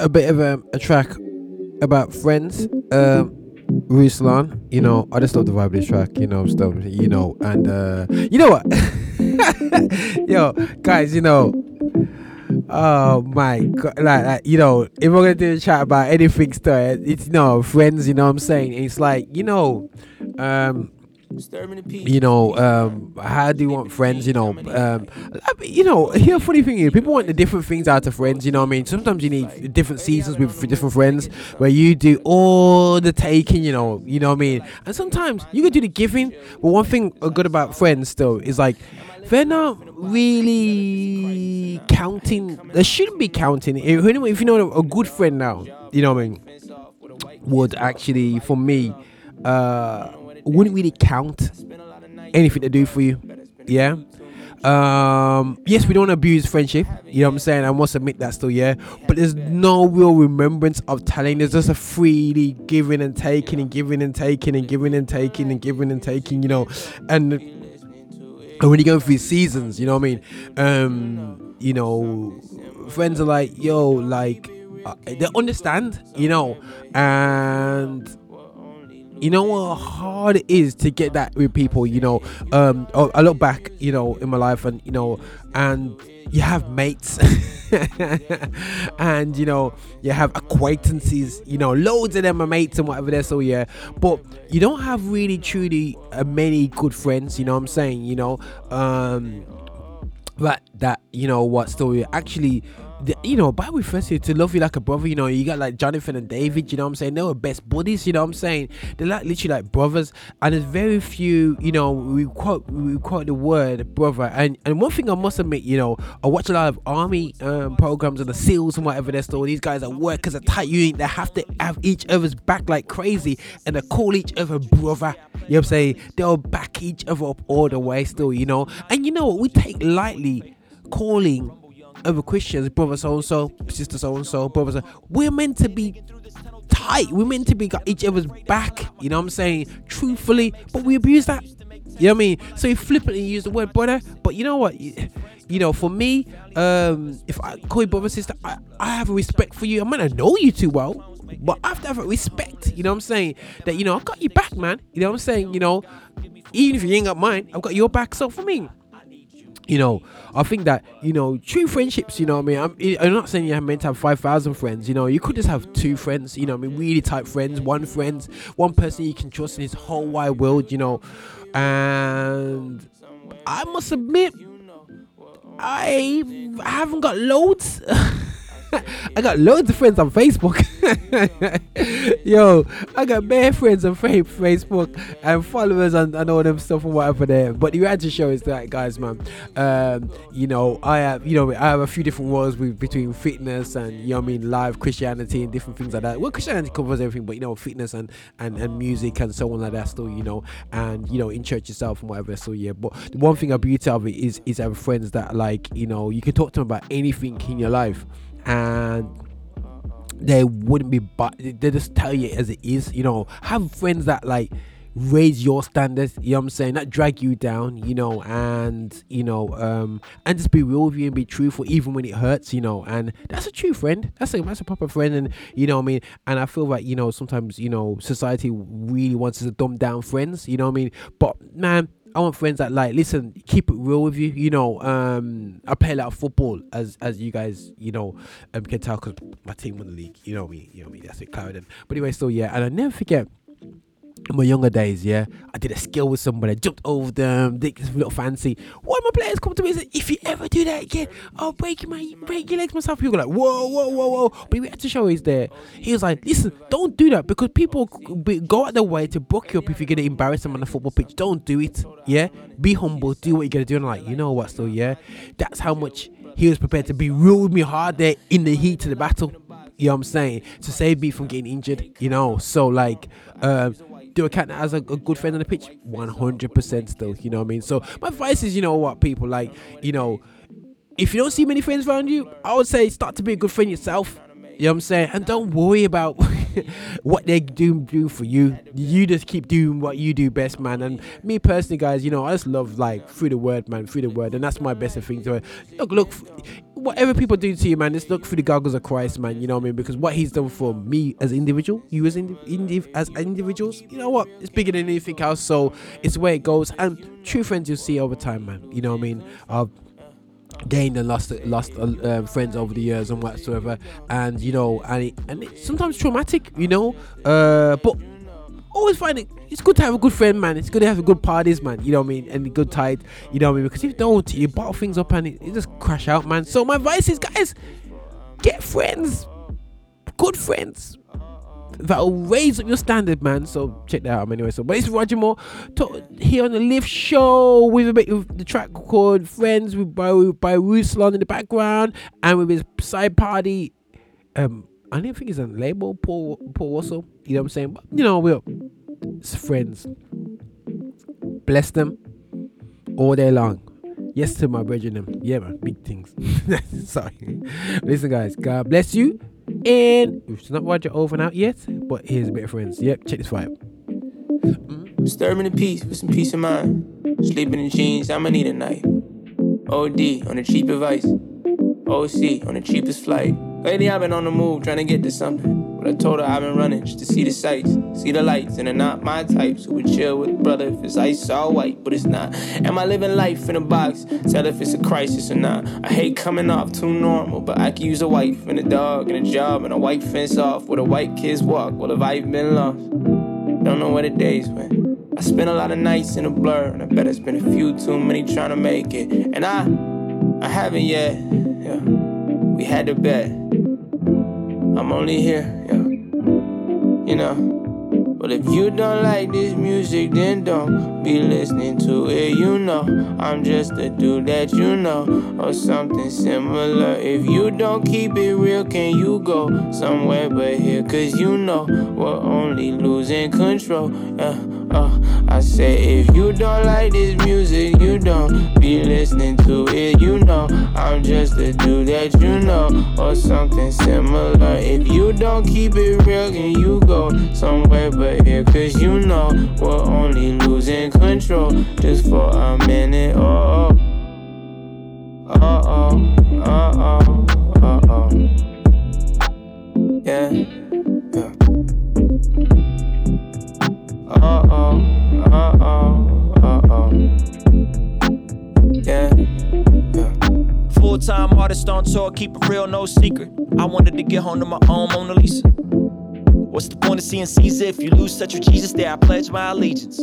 A bit of a, a track about friends. Um, Ruslan, you know, I just love the vibe of this track, you know, stuff, you know, and uh, you know what, <laughs> yo, guys, you know, oh my god, like, like, you know, if we're gonna do a chat about anything, stuff, it's you know, friends, you know, what I'm saying, it's like, you know, um, you know, um, how do you want friends? You know, um, you know. Here, funny thing is, people want the different things out of friends. You know, what I mean, sometimes you need different seasons with different friends, where you do all the taking. You know, you know what I mean, and sometimes you can do the giving. But one thing good about friends though, is like they're not really counting. They shouldn't be counting. If, if you know a good friend now, you know what I mean, would actually for me. uh wouldn't really count anything to do for you. Yeah. Um yes, we don't abuse friendship, you know what I'm saying? I must admit that still, yeah. But there's no real remembrance of telling. There's just a freely giving and taking and giving and taking and giving and taking and giving and taking, you know. And and when you go through seasons, you know what I mean? Um, you know, friends are like, yo, like uh, they understand, you know, and you know how hard it is to get that with people you know um i look back you know in my life and you know and you have mates. <laughs> And you know you have acquaintances you know loads of them are mates and whatever they're so yeah. But you don't have really truly uh, many good friends you know what i'm saying you know? Um that that you know what story actually the, you know Bible refers to to love you like a brother you know you got like Jonathan and David you know what I'm saying? They were best buddies you know what I'm saying? They're like literally like brothers. And there's very few you know we quote we quote the word brother. And and one thing I must admit you know I watch a lot of army um, programs and the seals and whatever They're still these guys are work as a tight unit they have to have each other's back like crazy. And they call each other brother. You know what I'm saying? They'll back each other up all the way still you know? And you know what? We take lightly calling other Christians, brother so and so, sister so and so, brother. We're meant to be tight. We're meant to be got each other's back. You know what I'm saying? Truthfully, but we abuse that. You know what I mean? So you flippantly use the word brother, but you know what? You, know, for me, um, if I call you brother, sister, I, I have a respect for you. I might not know you too well, but I have to have a respect. You know what I'm saying? That you know, I got your back, man. You know what I'm saying? You know, even if you ain't got mine, I've got your back. So for me, you know, I think that you know, true friendships. You know, I mean, I'm, I'm not saying you're meant to have five thousand friends. You know, you could just have two friends. You know, I mean, really tight friends, one friend, one person you can trust in this whole wide world. You know, and I must admit, I haven't got loads. <laughs> I got loads of friends on Facebook. <laughs> Yo, I got bare friends on fa- Facebook and followers and, and all them stuff and whatever there. But the reality show is that, guys, man. Um, you know, I have, you know, I have a few different worlds with, between fitness and you know, I mean, live Christianity and different things like that. Well, Christianity covers everything, but you know, fitness and and and music and so on like that. Still, you know, and you know, in church itself and whatever. So yeah, but the one thing I beauty of it is is having friends that like you know you can talk to them about anything in your life and they wouldn't be but they just tell you as it is you know. Have friends that like raise your standards you know what i'm saying? Not drag you down you know and you know um and just be real with you and be truthful even when it hurts you know. And that's a true friend. That's a that's a proper friend and you know i mean? And i feel like you know sometimes you know society really wants to dumb down friends you know i mean? But man I want friends that like listen, keep it real with you. You know, um, I play a lot of football, as as you guys, you know, um, can tell because my team won the league. You know me, you know me. That's it, Clarendon. But anyway, so yeah, and I never forget in my younger days, yeah, I did a skill with somebody, I jumped over them, did this little fancy. One of my players come to me and said, if you ever do that again, I'll break my break your legs myself. People were like, whoa, whoa, whoa, whoa. But we had to show he's there. He was like, listen, don't do that because people go out their way to book you up if you're gonna embarrass them on the football pitch. Don't do it. Yeah, be humble, do what you're gonna do. And I'm like, you know what, still, yeah, that's how much he was prepared to be real with me hard there in the heat of the battle. You know what I'm saying? To save me from getting injured, you know. So like, um, do I count that as a, a good friend on the pitch? 100% still, you know what I mean? So my advice is, you know what, people like, you know, if you don't see many friends around you, I would say start to be a good friend yourself. You know what I'm saying? And don't worry about <laughs> what they do do for you. You just keep doing what you do best, man. And me personally, guys, you know, I just love like through the word, man, through the word, and that's my best thing to it. Look, look, whatever people do to you, man, just look through the goggles of Christ, man. You know what I mean? Because what He's done for me as an individual, you as indi- indiv- as individuals, you know what? It's bigger than anything else. So it's where it goes. And true friends you'll see over time, man. You know what I mean? Uh, gained and lost lost uh, um, friends over the years and whatsoever and you know and it, and it's sometimes traumatic you know uh but always find it it's good to have a good friend man it's good to have a good parties man you know what i mean and good tide you know what i mean because if you don't you bottle things up and it, just crash out man so my advice is guys get friends good friends that'll raise up your standard, man. So check that out anyway. So, but it's Roger Moore here on the Lift Show with a bit of the track called "Friends" with by by Ruslan in the background and with his side party. Um, I don't think he's the label, Paul Paul Russell. You know what I'm saying? But you know, we're friends. Bless them all day long. Yes to my brethren. Yeah man, big things. <laughs> Sorry. Listen guys, God bless you. And it's not Roger over and out yet, but here's a bit of friends. Yep, check this vibe. Mm-hmm. Disturbing the peace with some peace of mind. Sleeping in jeans, I'ma need a night. OD on the cheap advice. OC on the cheapest flight. Lately I've been on the move trying to get to something. But I told her I've been running just to see the sights, see the lights, and they're not my types. Who would chill with brother if it's ice all white, but it's not. Am I living life in a box? Tell if it's a crisis or not. I hate coming off too normal, but I could use a wife and a dog and a job and a white fence off where the white kids walk. Well, if I've been lost, don't know where the days went. I spent a lot of nights in a blur, and I bet I spent a few too many trying to make it. And I, I haven't yet. Yeah, we had to bet. I'm only here, yeah. You know. But if you don't like this music, then don't be listening to it. You know, I'm just a dude that you know, or something similar. If you don't keep it real, can you go somewhere but here? Cause you know, we're only losing control. Yeah, uh, I say, if you don't like this music, you don't be listening to it. You know, I'm just a dude that you know, or something similar. If you don't keep it real, can you go somewhere but here? Cause you know, we're only losing control just for a minute. Oh, oh, oh, oh, oh, oh, oh. Yeah, yeah. Uh oh, uh oh, uh oh. Yeah, Full time artist on tour, keep it real, no secret. I wanted to get home to my own Mona Lisa. What's the point of seeing Caesar if you lose such a Jesus? There, I pledge my allegiance.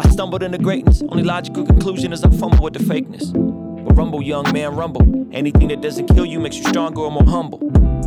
I stumbled into greatness. Only logical conclusion is I fumble with the fakeness. But rumble, young man, rumble. Anything that doesn't kill you makes you stronger or more humble.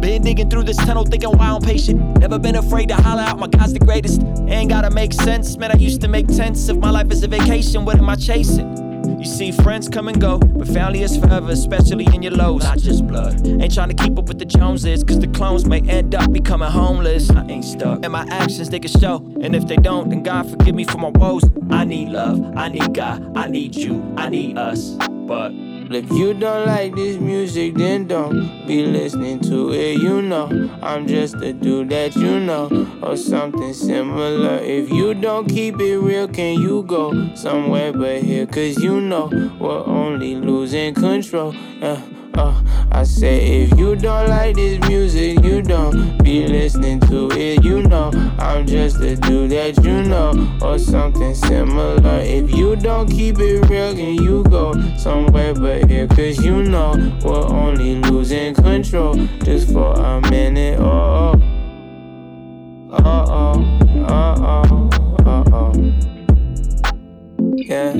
Been digging through this tunnel, thinking why I'm patient. Never been afraid to holler out, my God's the greatest. Ain't gotta make sense, man. I used to make tense. If my life is a vacation, what am I chasing? You see, friends come and go, but family is forever, especially in your lows. Not just blood. Ain't trying to keep up with the Joneses, cause the clones may end up becoming homeless. I ain't stuck. And my actions, they can show. And if they don't, then God forgive me for my woes. I need love, I need God, I need you, I need us. But If you don't like this music, then don't be listening to it. You know, I'm just a dude that you know, or something similar. If you don't keep it real, can you go somewhere but here? Cause you know, we're only losing control. Uh, uh, I say, if you don't like this music, you don't be listening to it. You know, I'm just a dude that you know, or something similar. If you don't keep it real, can you go somewhere but here? Cause you know, we're only losing control just for a minute. Oh, oh, oh, oh, oh, oh, oh. Yeah,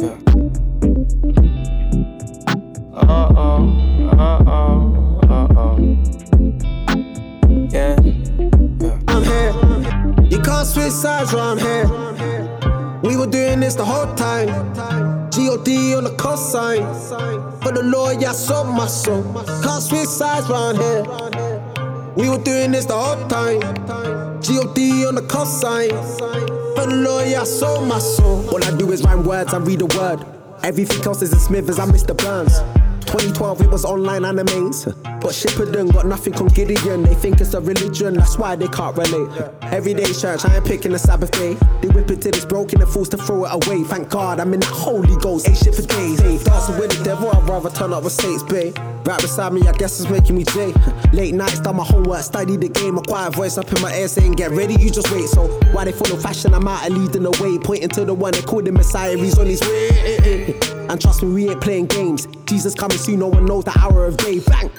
yeah. Yeah. I'm here. You can't switch sides I'm here. We were doing this the whole time. G-O-D on the cosign. For the Lord, I sold my soul. Can't switch sides round here. We were doing this the whole time. G-O-D on the cosign. For the Lord, I sold my soul. All I do is rhyme words, I read a word. Everything else is Smithers, I Mr. Burns. 2012, it was online animes. But Shipperton got nothing on Gideon. They think it's a religion, that's why they can't relate. Everyday church, I ain't picking a Sabbath day. They whip it till it's broken and forced to throw it away. Thank God, I'm in that Holy Ghost. Ain't shit for days. Dancing with the devil, I'd rather turn up with Saints Bay. Right beside me, I guess it's making me J. <laughs> Late nights, done my homework, study the game. A quiet voice up in my ear saying, Get ready, you just wait. So, why they follow fashion, I'm out of leading the way. Pointing to the one they call the Messiah, he's on his way. And trust me, we ain't playing games. Jesus coming soon, no one knows the hour of day. Bang!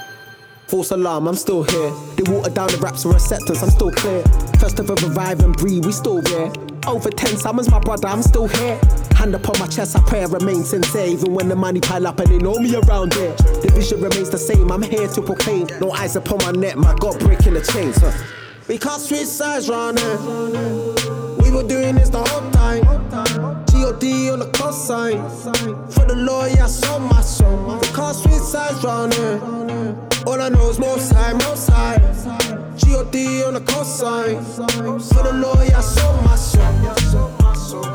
False alarm, I'm still here. They water down the raps for acceptance, I'm still clear. First of revive and breathe, we still there. Over 10 summers, my brother, I'm still here. Hand upon my chest, I pray I remain sincere. Even when the money pile up and they know me around there. The vision remains the same, I'm here to proclaim. No eyes upon my neck, my God breaking the chains. huh. We can't switch sides here. We were doing this the whole time. G-O-D on the cosign. For the Lord, I sold my soul. We can't switch sides round. All I know is most high, most high. G-O-D on the cosign. For the Lord, I sold my soul.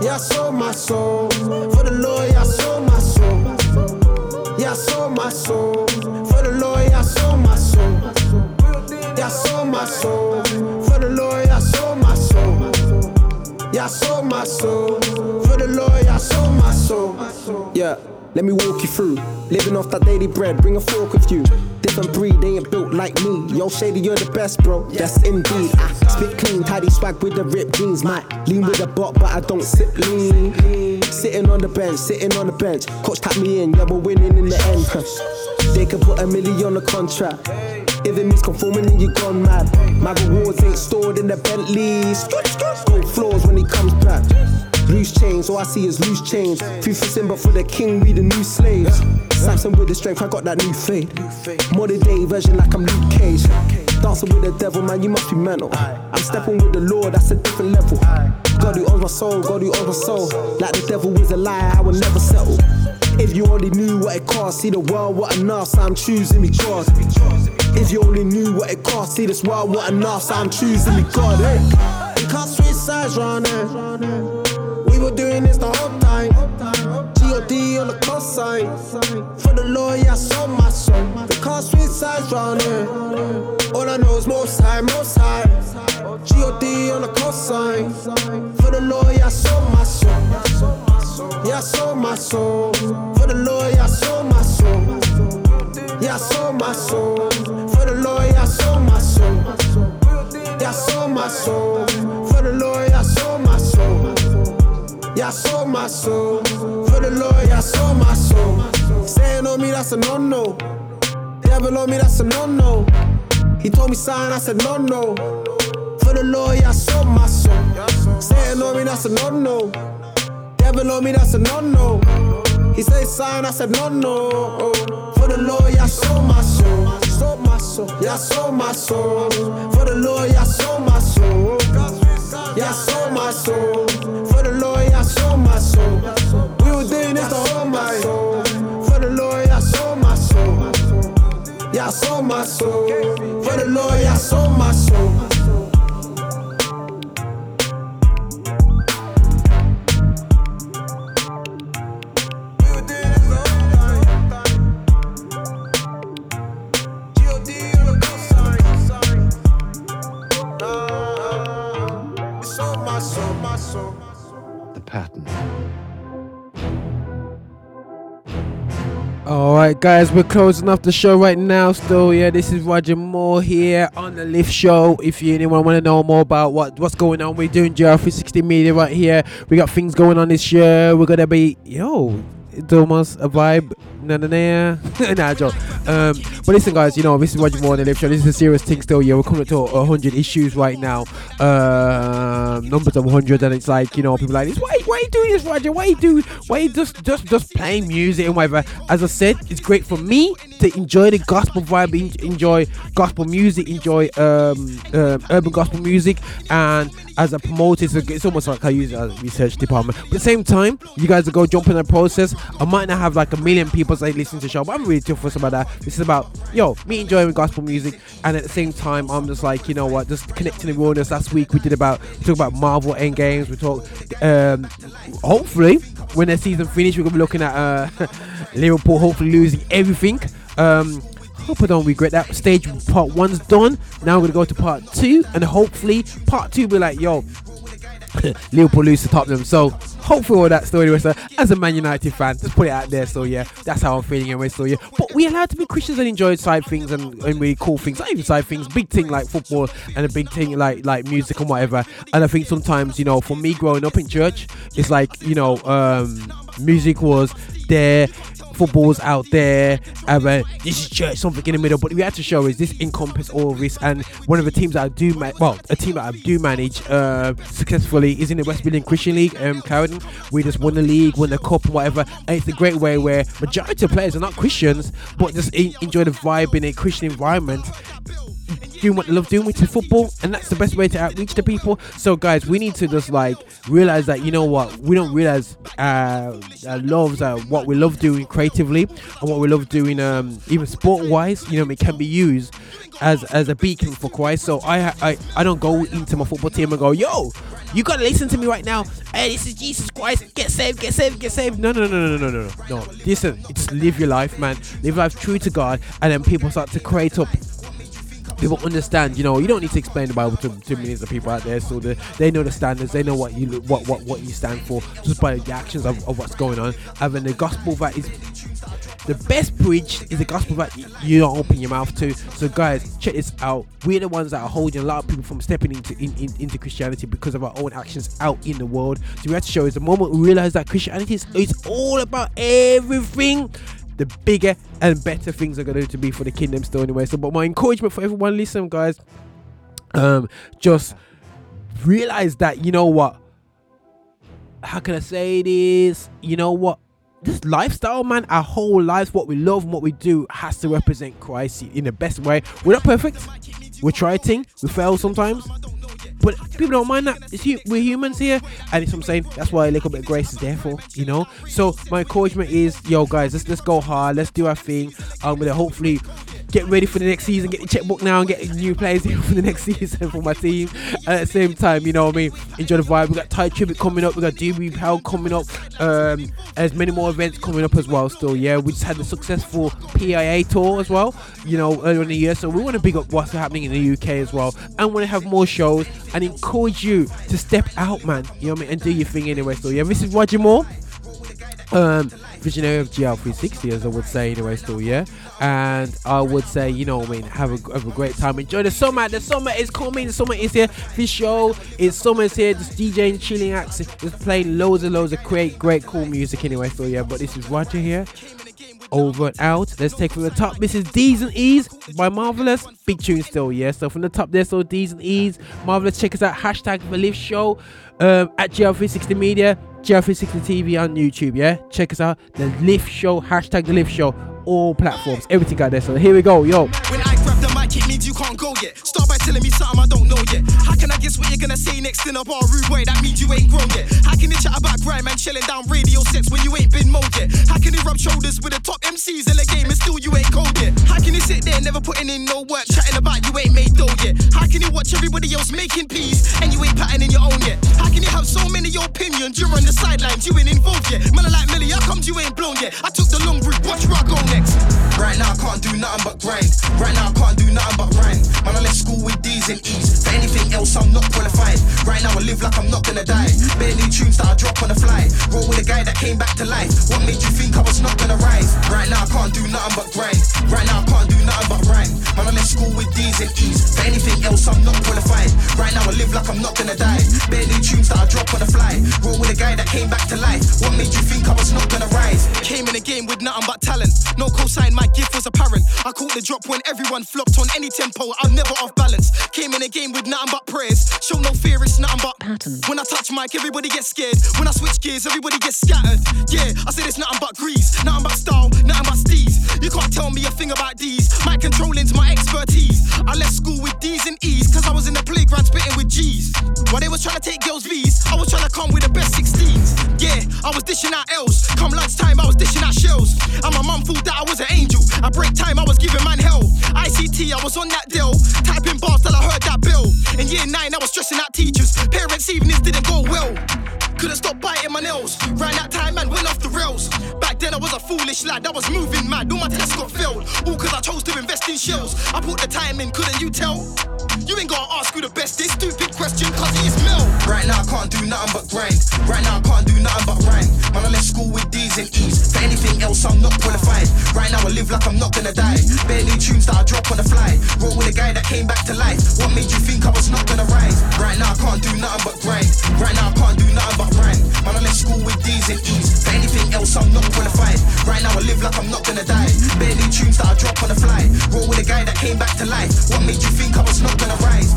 Yeah, I sold my soul. For the Lord, I sold my soul. Yeah, I sold my soul. For the Lord, I sold my soul. Yeah, I sold my soul. Yeah, I sold my soul. For the Lord, yeah, I sold my soul. Yeah. Let me walk you through. Living off that daily bread, bring a fork with you. Different breed, they ain't built like me. Yo, Shadey, you're the best, bro. Yes, indeed. I spit clean, tidy swag with the ripped jeans. Might lean with a bot, but I don't sit lean. Sitting on the bench, sitting on the bench. Coach tap me in, yeah, we're winning in the end. They could put a million on the contract. If it means conforming, then you gone mad. My rewards ain't stored in the Bentleys. Gold floors when he comes back. Loose chains, all I see is loose chains. Free for Simba for the king, we the new slaves. Samson with the strength, I got that new fade. Modern day version like I'm Luke Cage. Dancing with the devil, man, you must be mental. I'm stepping with the Lord, that's a different level. God who owns my soul, God who owns my soul. Like the devil is a lie, I will never settle. If you only knew what it cost, see the world, what enough, so I'm choosing me God. If you only knew what it cost, see this world, what enough, so I'm choosing me God. Hey. We can't switch sides. We were doing this the whole time. G-O-D on the cross sign. For the law, yeah, I sold my soul. We can't switch sides. All I know is most high, most high. G-O-D on the cosign. For the law, yeah, I sold my soul. Yeah, I sold my soul. For the law, yeah, I sold my soul. Yeah, I sold my soul. For the law, yeah, I sold my soul. Yeah, I sold my soul. For the law, yeah, I sold my soul. Yeah, I sold my soul. For the Lord, yeah, I sold my soul. Saying on me, that's a no no. Devil on me, that's a no no. He told me sign, I said no no. For the Lord, yeah, I sold my soul. Saying on me, that's a no no. Devil on me, that's a no no. He said sign, I said no no. For the Lord, yeah, I sold my soul. Sold my soul. Yeah, I sold my soul. For the Lord, yeah, I sold my soul. Yeah, I sold my soul. For the Lord, yeah, I sold my soul. We were doing this the whole night. For the Lord, yeah, I sold my soul. Yeah, I sold my soul. For the Lord, yeah, I sold my soul. The pattern. All right, guys, we're closing off the show right now. Still, yeah, this is Roger Moore here on the Lift Show. If you anyone want to know more about what what's going on, we're doing GL360 Media right here. We got things going on this year. We're gonna be yo. It's almost a vibe. Na na na. <laughs> nah, joke. Um, but listen, guys, you know, this is Roger Moore on the Lift Show. This is a serious thing still. Yeah, we're coming to 100 issues right now. Um, numbers of 100, and it's like, you know, people like this. Why, why are you doing this, Roger? Why you do? Why you just, just, just playing music and whatever? As I said, it's great for me to enjoy the gospel vibe, enjoy gospel music, enjoy um, um, urban gospel music, and as a promoter, it's, it's almost like I use it as a research department. But at the same time, you guys go jump in the process. I might not have like a million people say listen to the show, but I'm really fussed about that. This is about yo me enjoying gospel music, and at the same time, I'm just like you know what, just connecting the realness. Last week we did about we about Marvel End Games. We talked um, hopefully when the season finished, we're gonna be looking at uh, <laughs> Liverpool hopefully losing everything. Um, Hope I don't regret that. Stage part one's done. Now we're gonna go to part two, and hopefully part two will be like, yo, <laughs> Liverpool lose to Tottenham. So hopefully all that story was uh, as a Man United fan, just put it out there. So yeah, that's how I'm feeling anyway. So yeah, but we allowed to be Christians and enjoy side things and, and really cool things, not even side things, big thing like football and a big thing like like music and whatever. And I think sometimes you know, for me growing up in church, it's like you know, um, music was there football's out there and uh, this is church something in the middle but we had to show is this encompass all of this and one of the teams that I do ma- well a team that I do manage uh, successfully is in the West Midland Christian League um Clarendon we just won the league won the cup and whatever and it's a great way where majority of players are not Christians but just en- enjoy the vibe in a Christian environment doing what they love doing, which is football, and that's the best way to outreach to people. So, guys, we need to just like realize that you know what we don't realize uh, our loves uh, what we love doing creatively and what we love doing, um, even sport wise. You know, it can be used as as a beacon for Christ. So I I I don't go into my football team and go, yo. You gotta listen to me right now. Hey, this is Jesus Christ. Get saved, get saved, get saved. No, no, no, no, no, no, no. No. Listen, just live your life, man. Live life true to God, and then people start to create up people understand. You know, you don't need to explain the Bible to, to millions of people out there, so the, they know the standards. They know what you what what what you stand for just by the actions of, of what's going on. Having the gospel that is the best bridge is the gospel that you don't open your mouth to. So, guys, check this out. We're the ones that are holding a lot of people from stepping into in, in- into Christianity because of our own actions out in the world. So, we have to show is the moment we realize that Christianity is it's all about everything. The bigger and better things are going to be for the kingdom still anyway. So, but my encouragement for everyone, listen, guys, um, just realize that you know what how can I say this? You know what? This lifestyle, man, our whole lives, what we love and what we do has to represent Christ in the best way. We're not perfect. We're trying. we fail sometimes. But people don't mind that. We're humans here, and it's what I'm saying. That's why a little bit of grace is there for, you know. So my encouragement is, yo, guys, let's let's go hard. Let's do our thing. I'm gonna hopefully get ready for the next season. Get the checkbook now and get new players <laughs> in for the next season for my team. And at the same time, you know what I mean. Enjoy the vibe. We got Tye Tribbett coming up. We got DB Hell coming up. Um, there's many more events coming up as well. Still, yeah. We just had the successful PIA tour as well. You know, earlier in the year. So we want to big up what's happening in the UK as well, and want to have more shows and encourage you to step out, man. You know what I mean, and do your thing anyway. So yeah, this is Roger Moore. Um visionary of GL360 as I would say anyway still yeah. And I would say you know what I mean have a, have a great time. Enjoy the summer. The summer is coming. The summer is here. This show is summer is here just DJing chilling acts just playing loads and loads of great great cool music anyway so yeah. But this is Roger here over and out. Let's take from the top. This is D's and E's by Melvillous. Big tune still, yeah. So from the top there, so D's and E's. Melvillous. Check us out. Hashtag the Lift Show um, at GL360 Media, GL360 TV on YouTube, yeah. Check us out. The Lift Show. Hashtag the Lift Show. All platforms, everything out there. So here we go, yo. Can't go yet. Start by telling me something I don't know yet. How can I guess what you're gonna say next in a bar rude way? That means you ain't grown yet. How can you chat about grime and chilling down radio sets when you ain't been mowed yet? How can you rub shoulders with the top MCs in the game and still you ain't cold yet? How can you sit there never putting in no work, chatting about you ain't made dough yet? How can you watch everybody else making peace and you ain't patterning your own yet? How can you have so many opinions? You're on the sidelines, you ain't involved yet. Man, I like Millie, how comes you ain't blown yet? I took the long route, watch where I go next. Right now I can't do nothing but grind. Right now I can't do nothing but rhyme. Man, I left school with D's and E's. For anything else, I'm not qualified. Right now I live like I'm not gonna die. Bare new tunes that I drop on the fly. Roll with a guy that came back to life. What made you think I was not gonna rise? Right now I can't do nothing but grind. Right now I can't do nothing but rhyme. Man, I left school with D's and E's. For anything else, I'm not qualified. Right now I live like I'm not gonna die. Bare new tunes that I drop on the fly. Roll with a guy that came back to life. What made you think I was not gonna rise? Came in the game with nothing but talent. No cosign, my gift was apparent. I caught the drop when everyone flopped on any tempo. I'm never off balance. Came in the game with nothing but prayers. Show no fear, it's nothing but pattern. When I touch mic, everybody gets scared. When I switch gears, everybody gets scattered. Yeah, I said it's nothing but grease, nothing but style, nothing but steez. You can't tell me a thing about these. My controlling's my expertise. I left school with D's and E's, cause I was in the playground spitting with G's. While they was trying to take girls' V's, I was trying to come with the best 16s. Yeah, I was dishing out L's. Come lunchtime, I was dishing out shells. And my mum thought that I was an angel. I break time, I was giving man hell. ICT, I was on that deal. Typing bars till I heard that bill. In year nine, I was stressing out teachers. Parents' evenings didn't go well. Couldn't stop biting my nails. Ran out time and went off the rails. Back then I was a foolish lad. I was moving mad. All my tests got failed. All cause I chose to invest in shells. I put the time in, couldn't you tell? You ain't gotta ask who the best is. Stupid question, cause he is Mel. Right now I can't do nothing but grind. Right now I can't do nothing but rhyme. Man, I left school with D's and E's. For anything else, I'm not qualified. Right now I live like I'm not gonna die. Bare new tunes that I drop on the fly. Roll with a guy that came back to life. What made you think I was not gonna rise? Right now I can't do nothing but grind. Right now I can't do nothing but rhyme. Man, I left school with D's and E's. For anything else, I'm not qualified. Right now I live like I'm not gonna die. Bare new tunes that I drop on the fly. Roll with a guy that came back to life. What made you think I was not gonna rise?